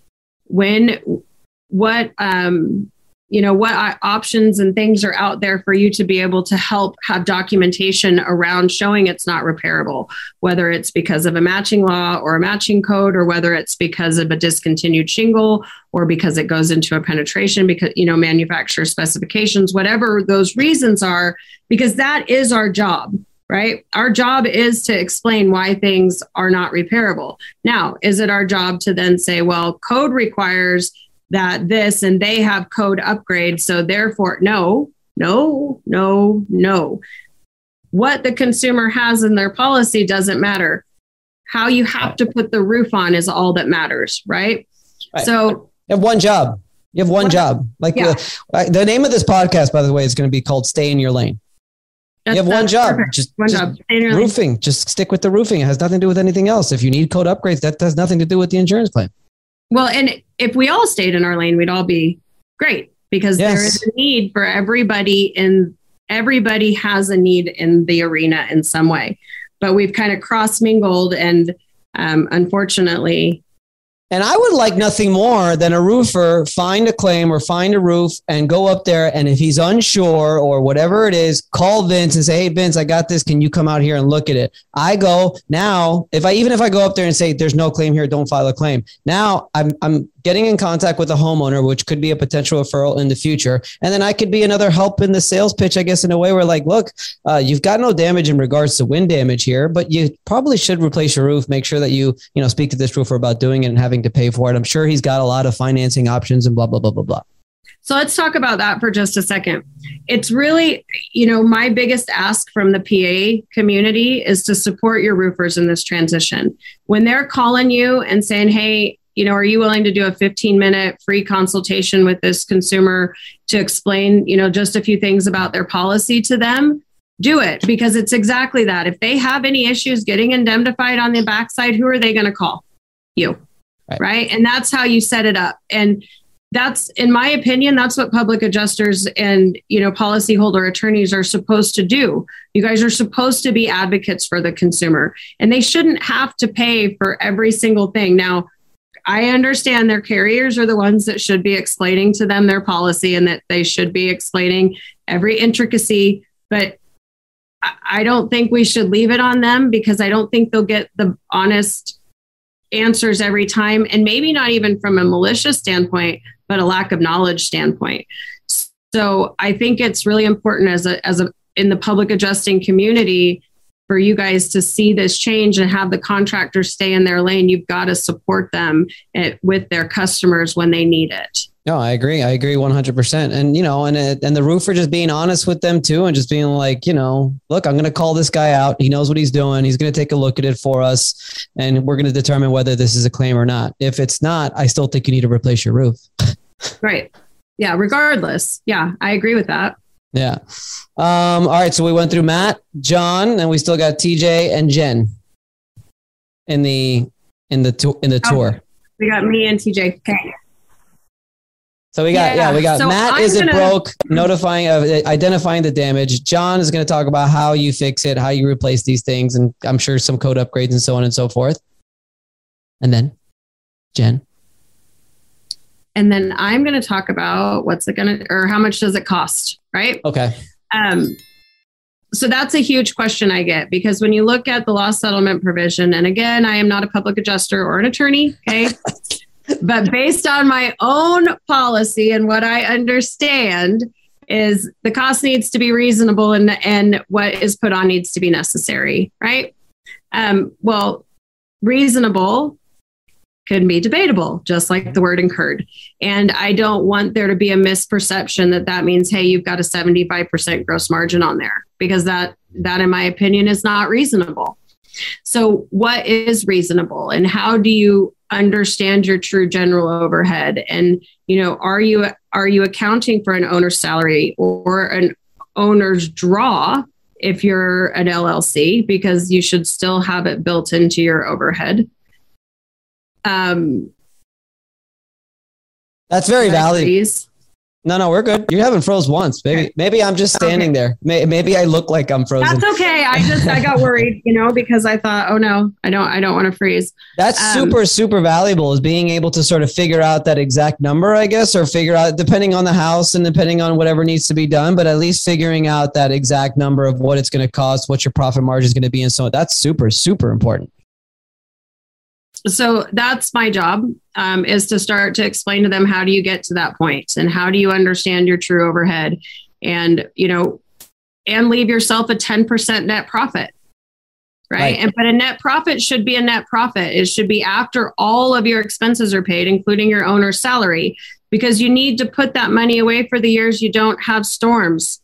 When, what, um, you know, what options and things are out there for you to be able to help have documentation around showing it's not repairable, whether it's because of a matching law or a matching code, or whether it's because of a discontinued shingle or because it goes into a penetration because, you know, manufacturer specifications, whatever those reasons are, because that is our job right? Our job is to explain why things are not repairable. Now, is it our job to then say, well, code requires that this and they have code upgrades. So therefore, no, no, no, no. What the consumer has in their policy doesn't matter. How you have to put the roof on is all that matters, right? right. So you have one job. You have one, one job. Like yeah. the, the name of this podcast, by the way, is going to be called "Stay in Your Lane." That's, you have one job. Perfect. Just, one just job. roofing. Just stick with the roofing. It has nothing to do with anything else. If you need code upgrades, that has nothing to do with the insurance claim. Well, and if we all stayed in our lane, we'd all be great because yes. there is a need for everybody and everybody has a need in the arena in some way. But we've kind of cross mingled and um, unfortunately and I would like nothing more than a roofer find a claim or find a roof and go up there. And if he's unsure or whatever it is, call Vince and say, Hey, Vince, I got this. Can you come out here and look at it? I go now, if I even if I go up there and say, There's no claim here, don't file a claim. Now I'm, I'm getting in contact with a homeowner, which could be a potential referral in the future. And then I could be another help in the sales pitch, I guess, in a way where, like, look, uh, you've got no damage in regards to wind damage here, but you probably should replace your roof. Make sure that you, you know, speak to this roofer about doing it and having to pay for it. I'm sure he's got a lot of financing options and blah, blah, blah, blah, blah. So let's talk about that for just a second. It's really, you know, my biggest ask from the PA community is to support your roofers in this transition. When they're calling you and saying, hey, you know, are you willing to do a 15 minute free consultation with this consumer to explain, you know, just a few things about their policy to them? Do it because it's exactly that. If they have any issues getting indemnified on the backside, who are they going to call? You. Right. right. And that's how you set it up. And that's in my opinion that's what public adjusters and you know policyholder attorneys are supposed to do you guys are supposed to be advocates for the consumer and they shouldn't have to pay for every single thing now I understand their carriers are the ones that should be explaining to them their policy and that they should be explaining every intricacy, but I don't think we should leave it on them because I don't think they'll get the honest answers every time. And maybe not even from a malicious standpoint, but a lack of knowledge standpoint. So I think it's really important as a as a in the public adjusting community for you guys to see this change and have the contractors stay in their lane. You've got to support them at, with their customers when they need it. No, I agree. I agree 100%. And, you know, and, and the roofer just being honest with them too, and just being like, you know, look, I'm going to call this guy out. He knows what he's doing. He's going to take a look at it for us. And we're going to determine whether this is a claim or not. If it's not, I still think you need to replace your roof. right. Yeah. Regardless. Yeah. I agree with that. Yeah. Um, all right. So we went through Matt, John, and we still got TJ and Jen in the, in the, to- in the oh, tour. We got me and TJ. Okay. So we got yeah, yeah we got so Matt I'm is gonna, it broke notifying of uh, identifying the damage. John is going to talk about how you fix it, how you replace these things, and I'm sure some code upgrades and so on and so forth. And then Jen. And then I'm going to talk about what's it going to or how much does it cost, right? Okay. Um so that's a huge question I get because when you look at the loss settlement provision, and again, I am not a public adjuster or an attorney, okay? but based on my own policy and what I understand is the cost needs to be reasonable and and what is put on needs to be necessary, right? Um, well, reasonable could be debatable, just like the word incurred. And I don't want there to be a misperception that that means, hey, you've got a 75% gross margin on there, because that, that in my opinion, is not reasonable. So, what is reasonable, and how do you understand your true general overhead. And you know are you are you accounting for an owner's salary or an owner's draw if you're an LLC because you should still have it built into your overhead. Um that's very valid no, no, we're good. You haven't froze once. Maybe, maybe I'm just standing okay. there. Maybe I look like I'm frozen. That's okay. I just I got worried, you know, because I thought, oh no, I don't, I don't want to freeze. That's um, super, super valuable. Is being able to sort of figure out that exact number, I guess, or figure out depending on the house and depending on whatever needs to be done, but at least figuring out that exact number of what it's going to cost, what your profit margin is going to be, and so on. That's super, super important so that's my job um, is to start to explain to them how do you get to that point and how do you understand your true overhead and you know and leave yourself a 10% net profit right? right, and but a net profit should be a net profit. It should be after all of your expenses are paid including your owner's salary because you need to put that money away for the years you don't have storms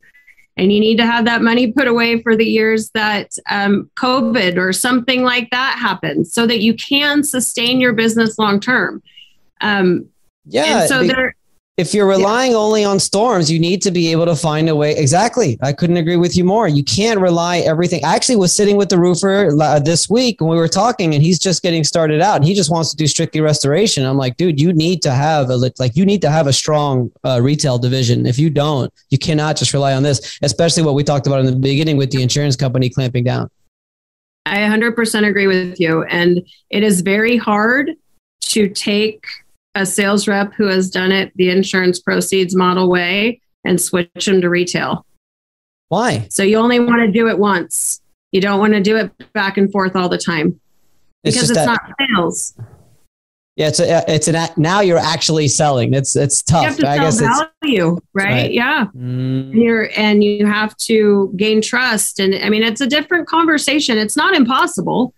and you need to have that money put away for the years that um, COVID or something like that happens so that you can sustain your business long term. Um, yeah. so be- there, if you're relying yeah. only on storms, you need to be able to find a way. Exactly. I couldn't agree with you more. You can't rely everything. I actually was sitting with the roofer uh, this week when we were talking and he's just getting started out and he just wants to do strictly restoration. I'm like, dude, you need to have a, like, you need to have a strong uh, retail division. If you don't, you cannot just rely on this, especially what we talked about in the beginning with the insurance company clamping down. I 100% agree with you. And it is very hard to take a sales rep who has done it the insurance proceeds model way and switch them to retail. Why? So you only want to do it once. You don't want to do it back and forth all the time because it's, it's not sales. Yeah, it's a, it's an now you're actually selling. It's it's tough. You have to I guess value, right? right? Yeah, mm. and you're and you have to gain trust. And I mean, it's a different conversation. It's not impossible,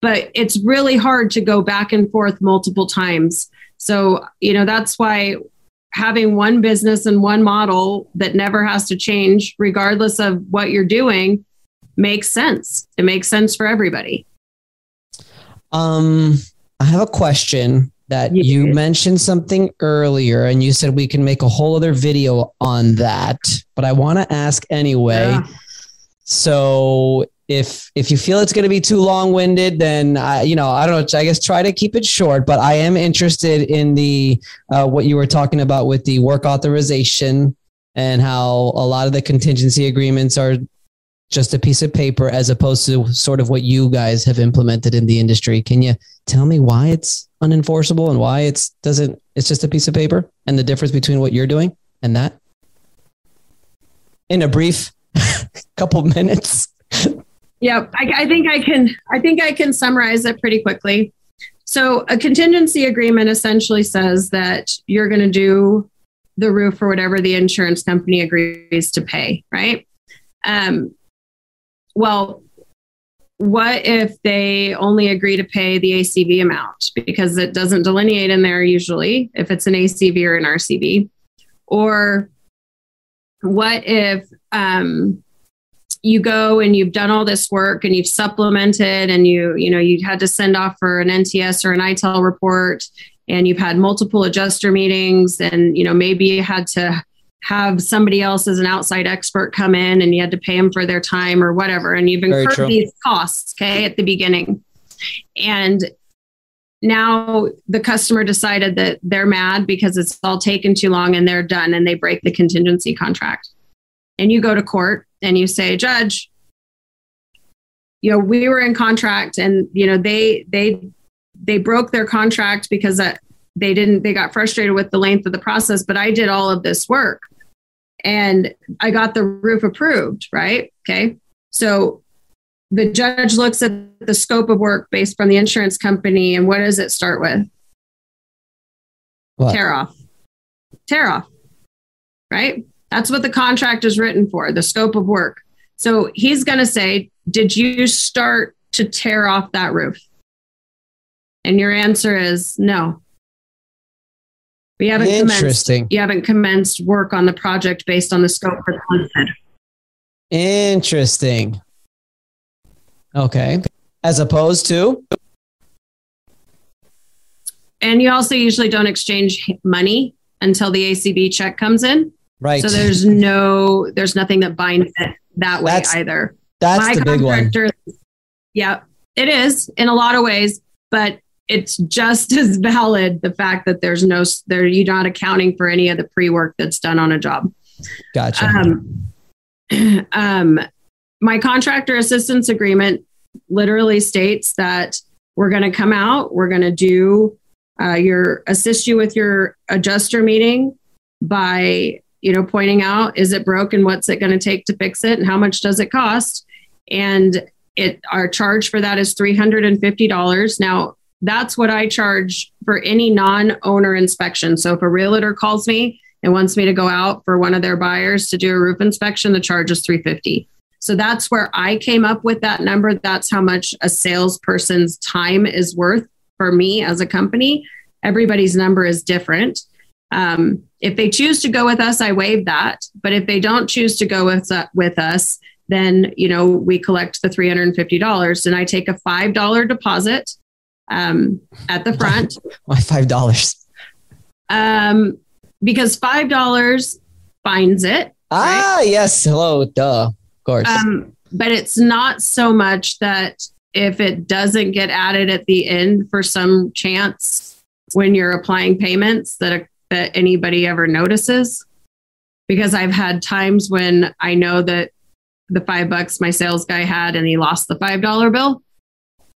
but it's really hard to go back and forth multiple times so, you know, that's why having one business and one model that never has to change, regardless of what you're doing, makes sense. It makes sense for everybody. Um, I have a question that yeah. you mentioned something earlier and you said we can make a whole other video on that, but I want to ask anyway. Yeah. So if if you feel it's going to be too long winded, then I, you know I don't know. I guess try to keep it short. But I am interested in the uh, what you were talking about with the work authorization and how a lot of the contingency agreements are just a piece of paper as opposed to sort of what you guys have implemented in the industry. Can you tell me why it's unenforceable and why it's doesn't it's just a piece of paper and the difference between what you're doing and that? In a brief couple minutes. Yep, I, I think I can. I think I can summarize it pretty quickly. So a contingency agreement essentially says that you're going to do the roof for whatever the insurance company agrees to pay, right? Um, well, what if they only agree to pay the ACV amount because it doesn't delineate in there usually if it's an ACV or an RCV? Or what if um, you go and you've done all this work and you've supplemented and you you know you had to send off for an NTS or an ITEL report and you've had multiple adjuster meetings and you know maybe you had to have somebody else as an outside expert come in and you had to pay them for their time or whatever. And you've incurred these costs okay at the beginning. And now the customer decided that they're mad because it's all taken too long and they're done and they break the contingency contract and you go to court and you say judge you know we were in contract and you know they they they broke their contract because that they didn't they got frustrated with the length of the process but i did all of this work and i got the roof approved right? Okay. So the judge looks at the scope of work based from the insurance company and what does it start with? What? tear off. Tear off. Right that's what the contract is written for the scope of work so he's going to say did you start to tear off that roof and your answer is no. We haven't Interesting. Commenced, you haven't commenced work on the project based on the scope that's listed. Interesting. Okay. As opposed to? And you also usually don't exchange money until the ACV check comes in. Right. So there's no, there's nothing that binds it that way that's, either. That's My the big one. Yeah, it is in a lot of ways, but it's just as valid the fact that there's no there you're not accounting for any of the pre-work that's done on a job gotcha um, um, my contractor assistance agreement literally states that we're going to come out we're going to do uh, your assist you with your adjuster meeting by you know pointing out is it broken what's it going to take to fix it and how much does it cost and it our charge for that is $350 now that's what I charge for any non owner inspection. So if a realtor calls me and wants me to go out for one of their buyers to do a roof inspection, the charge is 350. So that's where I came up with that number. That's how much a salesperson's time is worth for me as a company. Everybody's number is different. Um, if they choose to go with us, I waive that. But if they don't choose to go with, uh, with us, then you know we collect the $350 and I take a $5 deposit um, at the front. Why five dollars? Um, because five dollars binds it. Ah, right? yes. Hello, duh. Of course. Um, but it's not so much that if it doesn't get added at the end for some chance when you're applying payments that that anybody ever notices. Because I've had times when I know that the five bucks my sales guy had and he lost the five dollar bill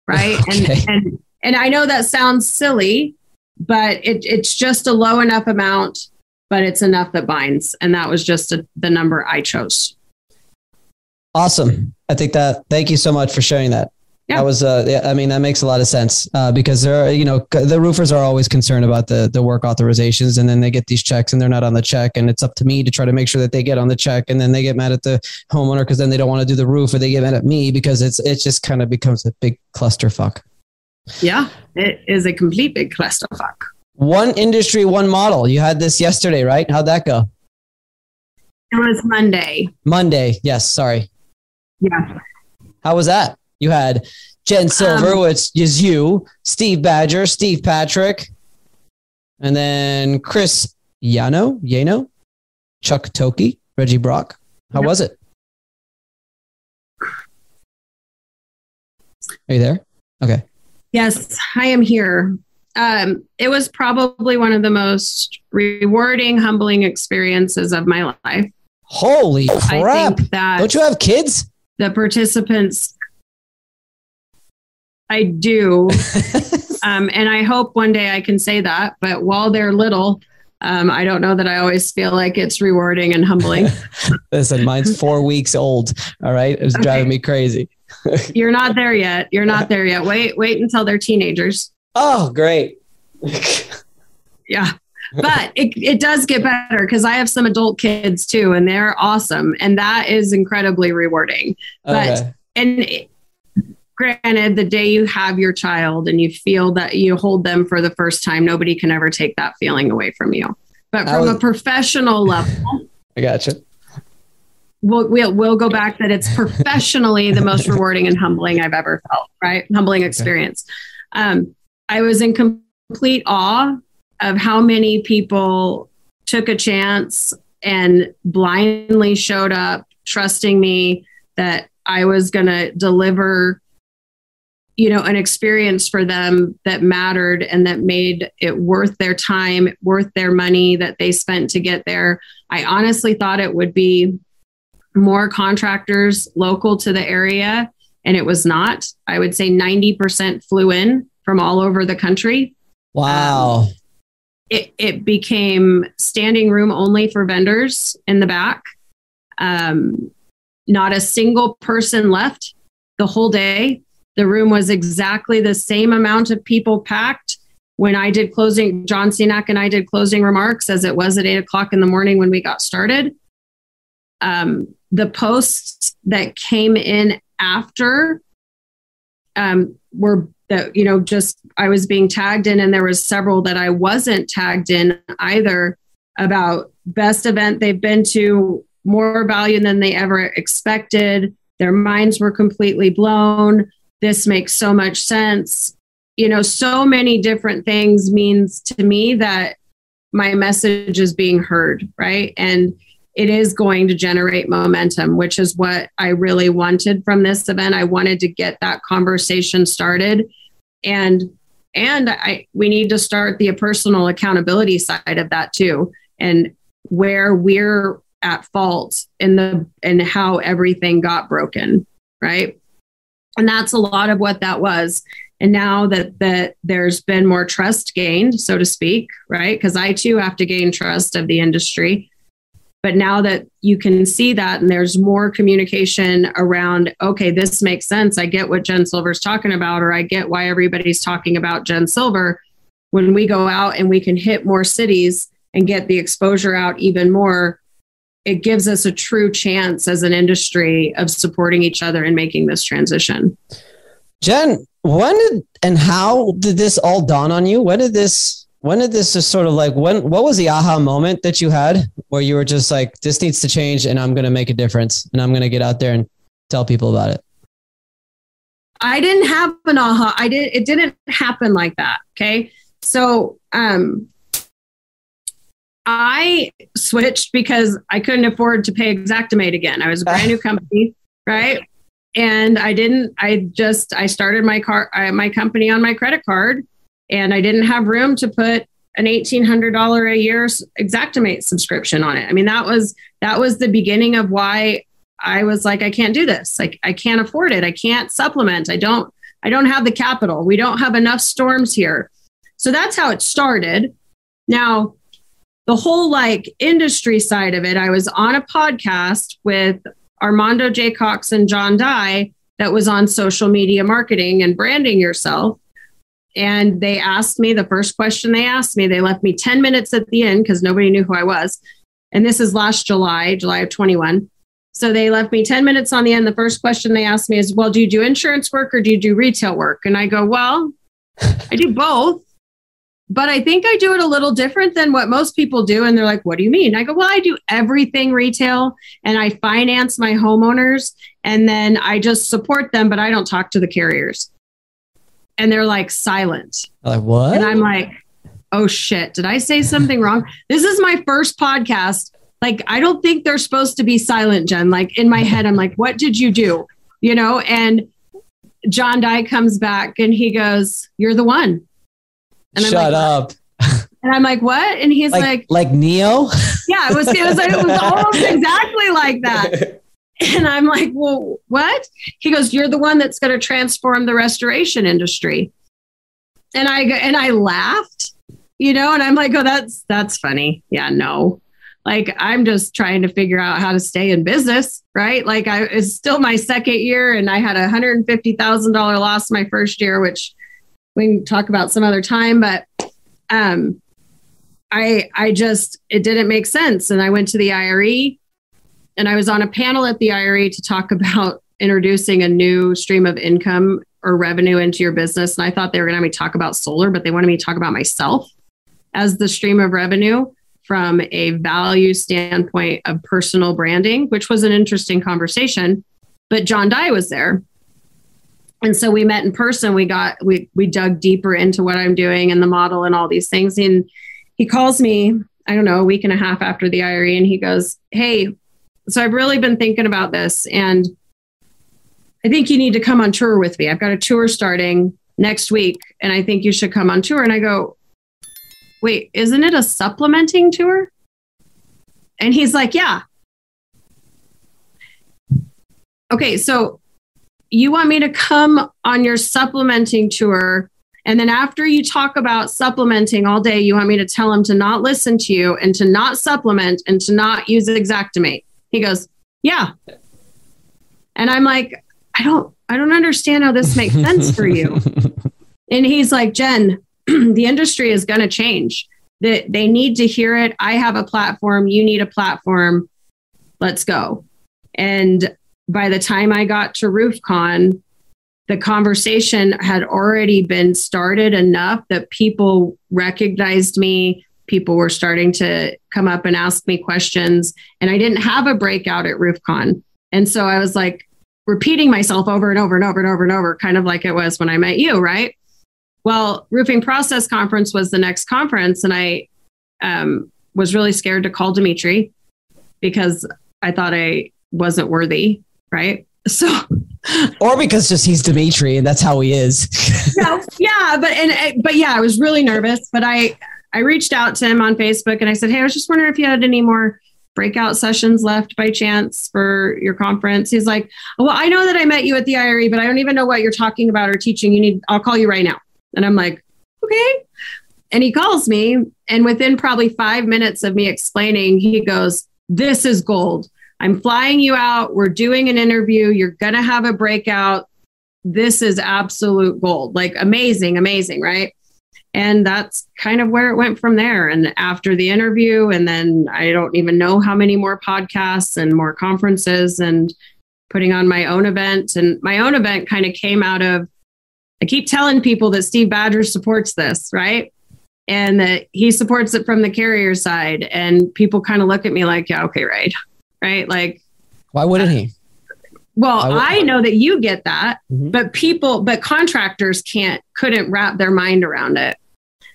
right okay. and and and I know that sounds silly, but it, it's just a low enough amount, but it's enough that binds. And that was just a, the number I chose. Awesome. I think that, thank you so much for sharing that. Yeah. That was, uh, yeah, I mean, that makes a lot of sense uh, because there are, you know, the roofers are always concerned about the, the work authorizations and then they get these checks and they're not on the check. And it's up to me to try to make sure that they get on the check. And then they get mad at the homeowner because then they don't want to do the roof or they get mad at me because it's, it just kind of becomes a big clusterfuck. Yeah, it is a complete big clusterfuck. One industry, one model. You had this yesterday, right? How'd that go? It was Monday. Monday, yes. Sorry. Yeah. How was that? You had Jen Silver, um, which is you, Steve Badger, Steve Patrick, and then Chris Yano, Yano, Chuck Toki, Reggie Brock. How was it? Are you there? Okay. Yes, I am here. Um, it was probably one of the most rewarding, humbling experiences of my life. Holy crap! That Don't you have kids? The participants, I do, um, and I hope one day I can say that. But while they're little, um, I don't know that I always feel like it's rewarding and humbling. Listen, mine's four weeks old. All right, it's okay. driving me crazy. You're not there yet. You're not there yet. Wait, wait until they're teenagers. Oh, great. yeah. But it, it does get better because I have some adult kids too, and they're awesome. And that is incredibly rewarding. But, Okay. and it, granted, the day you have your child and you feel that you hold them for the first time, nobody can ever take that feeling away from you. But from a professional level, I gotcha. we'll, we'll, we'll go back that it's professionally the most rewarding and humbling I've ever felt, right? Humbling experience. Um, I was in complete awe of how many people took a chance and blindly showed up, trusting me that I was going to deliver, you know, an experience for them that mattered and that made it worth their time, worth their money that they spent to get there. I honestly thought it would be more contractors local to the area, and it was not. I would say 90% flew in from all over the country. Wow. It, it became standing room only for vendors in the back. Um, not a single person left the whole day. The room was exactly the same amount of people packed when I did closing. John Senac and I did closing remarks as it was at eight o'clock in the morning when we got started. Um, the posts that came in after um, were that you know just I was being tagged in, and there was several that I wasn't tagged in either about best event they've been to, more value than they ever expected. Their minds were completely blown. This makes so much sense. You know, so many different things means to me that my message is being heard, right? And it is going to generate momentum, which is what I really wanted from this event. I wanted to get that conversation started. And and I we need to start the personal accountability side of that too. And where we're at fault in the and how everything got broken, right? And that's a lot of what that was. And now that that there's been more trust gained, so to speak, right? Because I too have to gain trust of the industry. But now that you can see that and there's more communication around, okay, this makes sense. I get what Jen Silver's talking about, or I get why everybody's talking about Jen Silver. When we go out and we can hit more cities and get the exposure out even more, it gives us a true chance as an industry of supporting each other and making this transition. Jen, when did and how did this all dawn on you? When did this when did this just sort of like when what was the aha moment that you had where you were just like this needs to change and I'm going to make a difference and I'm going to get out there and tell people about it? I didn't have an aha. I did it didn't happen like that. Okay. So um I switched because I couldn't afford to pay Xactimate again. I was a brand new company, right? And I didn't. I just I started my car uh, my company on my credit card, and I didn't have room to put an eighteen hundred dollar a year Xactimate subscription on it. I mean that was that was the beginning of why I was like I can't do this. Like I can't afford it. I can't supplement. I don't. I don't have the capital. We don't have enough storms here. So that's how it started. Now the whole like industry side of it, I was on a podcast with Armando J. Cox and John Dye that was on social media marketing and branding yourself. And they asked me the first question they asked me, they left me 10 minutes at the end because nobody knew who I was. And this is last July, July of 21. So they left me 10 minutes on the end. The first question they asked me is, Well, do you do insurance work or do you do retail work? And I go, Well, I do both but I think I do it a little different than what most people do. And they're like, what do you mean? I go, well, I do everything retail and I finance my homeowners and then I just support them, but I don't talk to the carriers. And they're like silent. Like what? And I'm like, oh shit, did I say something wrong? This is my first podcast. Like, I don't think they're supposed to be silent, Jen. Like in my head, I'm like, what did you do? You know, and John Dye comes back and he goes, You're the one. And I'm Shut like, up. And I'm like, what? And he's Like like, like Neo? yeah, it was, it was, it was almost exactly like that. And I'm like, well, what? He goes, you're the one that's going to transform the restoration industry. And I go, and I laughed, you know, and I'm like, oh, that's, that's funny. Yeah, no. Like I'm just trying to figure out how to stay in business, right? Like I it's still my second year and I had a hundred and fifty thousand dollar loss my first year, which we can talk about some other time, but um, I I just it didn't make sense, and I went to the IRE, and I was on a panel at the IRE to talk about introducing a new stream of income or revenue into your business, and I thought they were going to have me talk about solar, but they wanted me to talk about myself as the stream of revenue from a value standpoint of personal branding, which was an interesting conversation. But John Dye was there. And so we met in person. We got we we dug deeper into what I'm doing and the model and all these things. And he calls me, I don't know, a week and a half after the IRE, and he goes, Hey, so I've really been thinking about this and I think you need to come on tour with me. I've got a tour starting next week and I think you should come on tour. And I go, wait, isn't it a supplementing tour? And he's like, yeah. Okay, so you want me to come on your supplementing tour. And then after you talk about supplementing all day, you want me to tell him to not listen to you and to not supplement and to not use Xactimate. He goes, yeah. And I'm like, I don't, I don't understand how this makes sense for you. and he's like, Jen, the industry is going to change. That they need to hear it. I have a platform. You need a platform. Let's go. And by the time I got to RoofCon, the conversation had already been started enough that people recognized me. People were starting to come up and ask me questions. And I didn't have a breakout at RoofCon. And so I was like repeating myself over and over and over and over and over, kind of like it was when I met you, right? Well, Roofing Process Conference was the next conference, and I um, was really scared to call Dimitri because I thought I wasn't worthy, right? So, or because just he's Dimitri and that's how he is. yeah, yeah, but and eh, but yeah, I was really nervous, but I I reached out to him on Facebook and I said, "Hey, I was just wondering if you had any more breakout sessions left by chance for your conference?" He's like, "Well, I know that I met you at the IRE, but I don't even know what you're talking about or teaching. You need I'll call you right now." And I'm like, okay. And he calls me. And within probably five minutes of me explaining, he goes, This is gold. I'm flying you out. We're doing an interview. You're going to have a breakout. This is absolute gold. Like amazing, amazing, right? And that's kind of where it went from there. And after the interview, and then I don't even know how many more podcasts and more conferences and putting on my own event. And my own event kind of came out of I keep telling people that Steve Badger supports this, right? And that he supports it from the carrier side. And people kind of look at me like, yeah, okay, right. Right. Like, why wouldn't he? Well, I, I know that you get that, mm-hmm. but people, but contractors can't, couldn't wrap their mind around it.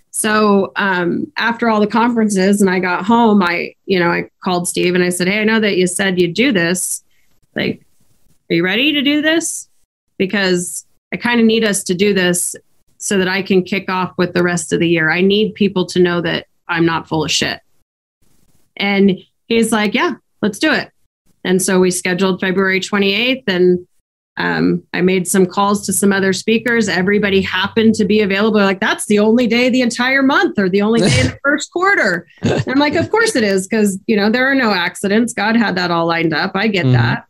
So um, after all the conferences and I got home, I, you know, I called Steve and I said, Hey, I know that you said you'd do this. Like, are you ready to do this? Because I kind of need us to do this so that I can kick off with the rest of the year. I need people to know that I'm not full of shit. And he's like, Yeah, let's do it. And so we scheduled February 28th and um, I made some calls to some other speakers. Everybody happened to be available. Like, that's the only day the entire month or the only day in the first quarter. And I'm like, of course it is, because, you know, there are no accidents. God had that all lined up. I get mm-hmm. that.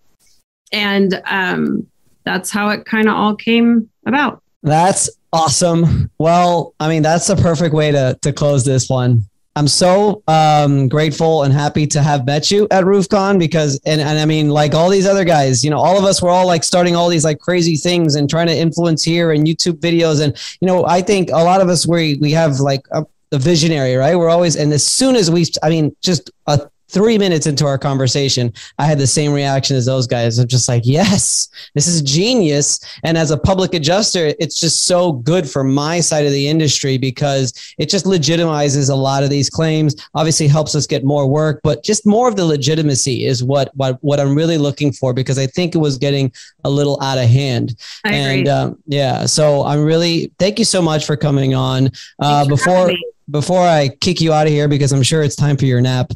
And um, that's how it kind of all came about. That's awesome. Well, I mean, that's the perfect way to to close this one. I'm so um, grateful and happy to have met you at RoofCon because, and, and I mean, like all these other guys, you know, all of us were all like starting all these like crazy things and trying to influence here and YouTube videos. And, you know, I think a lot of us, we, we have like a, a visionary, right? We're always, and as soon as we, I mean, just a three minutes into our conversation, I had the same reaction as those guys. I'm just like, yes, this is genius. And as a public adjuster, it's just so good for my side of the industry because it just legitimizes a lot of these claims. Obviously, helps us get more work, but just more of the legitimacy is what what what I'm really looking for because I think it was getting a little out of hand. I and um, yeah, so I'm really thank you so much for coming on. Uh, before before I kick you out of here because I'm sure it's time for your nap.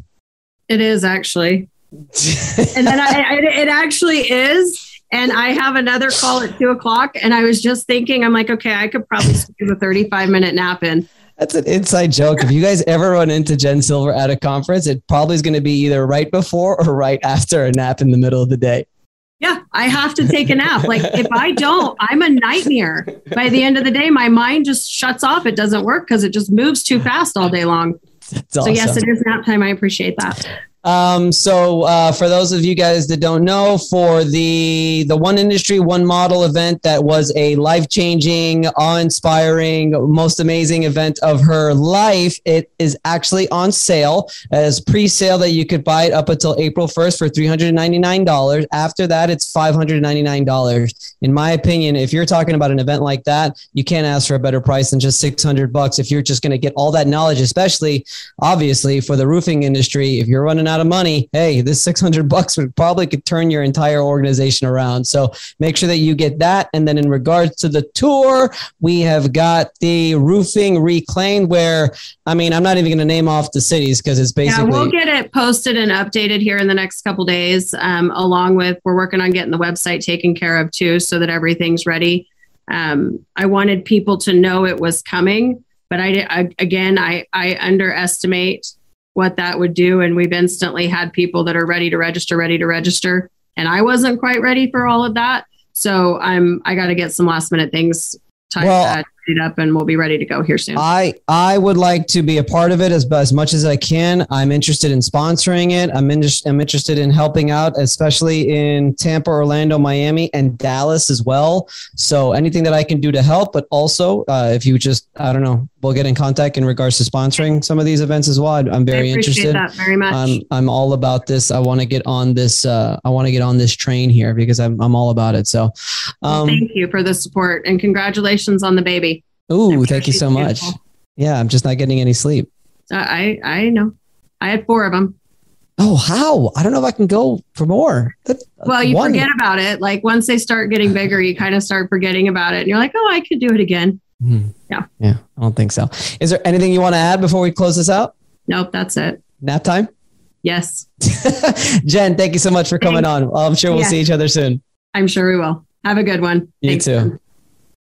It is actually. and then I, I, it actually is. And I have another call at two o'clock. And I was just thinking, I'm like, okay, I could probably squeeze a 35 minute nap in. That's an inside joke. If you guys ever run into Jen Silver at a conference, it probably is going to be either right before or right after a nap in the middle of the day. Yeah, I have to take a nap. Like if I don't, I'm a nightmare. By the end of the day, my mind just shuts off. It doesn't work because it just moves too fast all day long. That's So awesome. yes, it is nap time. I appreciate that. Um, so uh, for those of you guys that don't know, for the the one industry, one model event that was a life changing, awe inspiring, most amazing event of her life, it is actually on sale as pre sale that you could buy it up until April first for three hundred ninety nine dollars. After that, it's five hundred ninety nine dollars. In my opinion, if you're talking about an event like that, you can't ask for a better price than just six hundred bucks. If you're just going to get all that knowledge, especially obviously for the roofing industry, if you're running out of money, hey, this 600 bucks would probably could turn your entire organization around. So make sure that you get that. And then in regards to the tour, we have got the roofing reclaimed where, I mean, I'm not even going to name off the cities because it's basically. yeah, we'll get it posted and updated here in the next couple days. Um, along with we're working on getting the website taken care of too, so that everything's ready. Um, I wanted people to know it was coming, but I, I again I I underestimate what that would do, and we've instantly had people that are ready to register, ready to register, and I wasn't quite ready for all of that. So I'm I got to get some last minute things tied Well- tied up, and we'll be ready to go here soon. I I would like to be a part of it as as much as I can. I'm interested in sponsoring it. I'm in, I'm interested in helping out, especially in Tampa, Orlando, Miami, and Dallas as well. So anything that I can do to help, but also uh, if you just I don't know, we'll get in contact in regards to sponsoring some of these events as well. I'm very interested. that very much. I'm I'm all about this. I want to get on this. Uh, I want to get on this train here because I'm I'm all about it. So, Well, um, thank you for the support and congratulations on the baby. Ooh, I'm sure thank you so much. beautiful. Yeah, I'm just not getting any sleep. I I know. I had four of them. Oh, how? I don't know if I can go for more. That- Well, you one- forget about it. Like once they start getting bigger, you kind of start forgetting about it, and you're like, oh, I could do it again. Hmm. Yeah. Yeah. I don't think so. Is there anything you want to add before we close this out? Nope, that's it. Nap time? Yes, Jen, thank you so much for coming on. I'm sure we'll Yeah. see each other soon. I'm sure we will. Have a good one. You Thanks. too.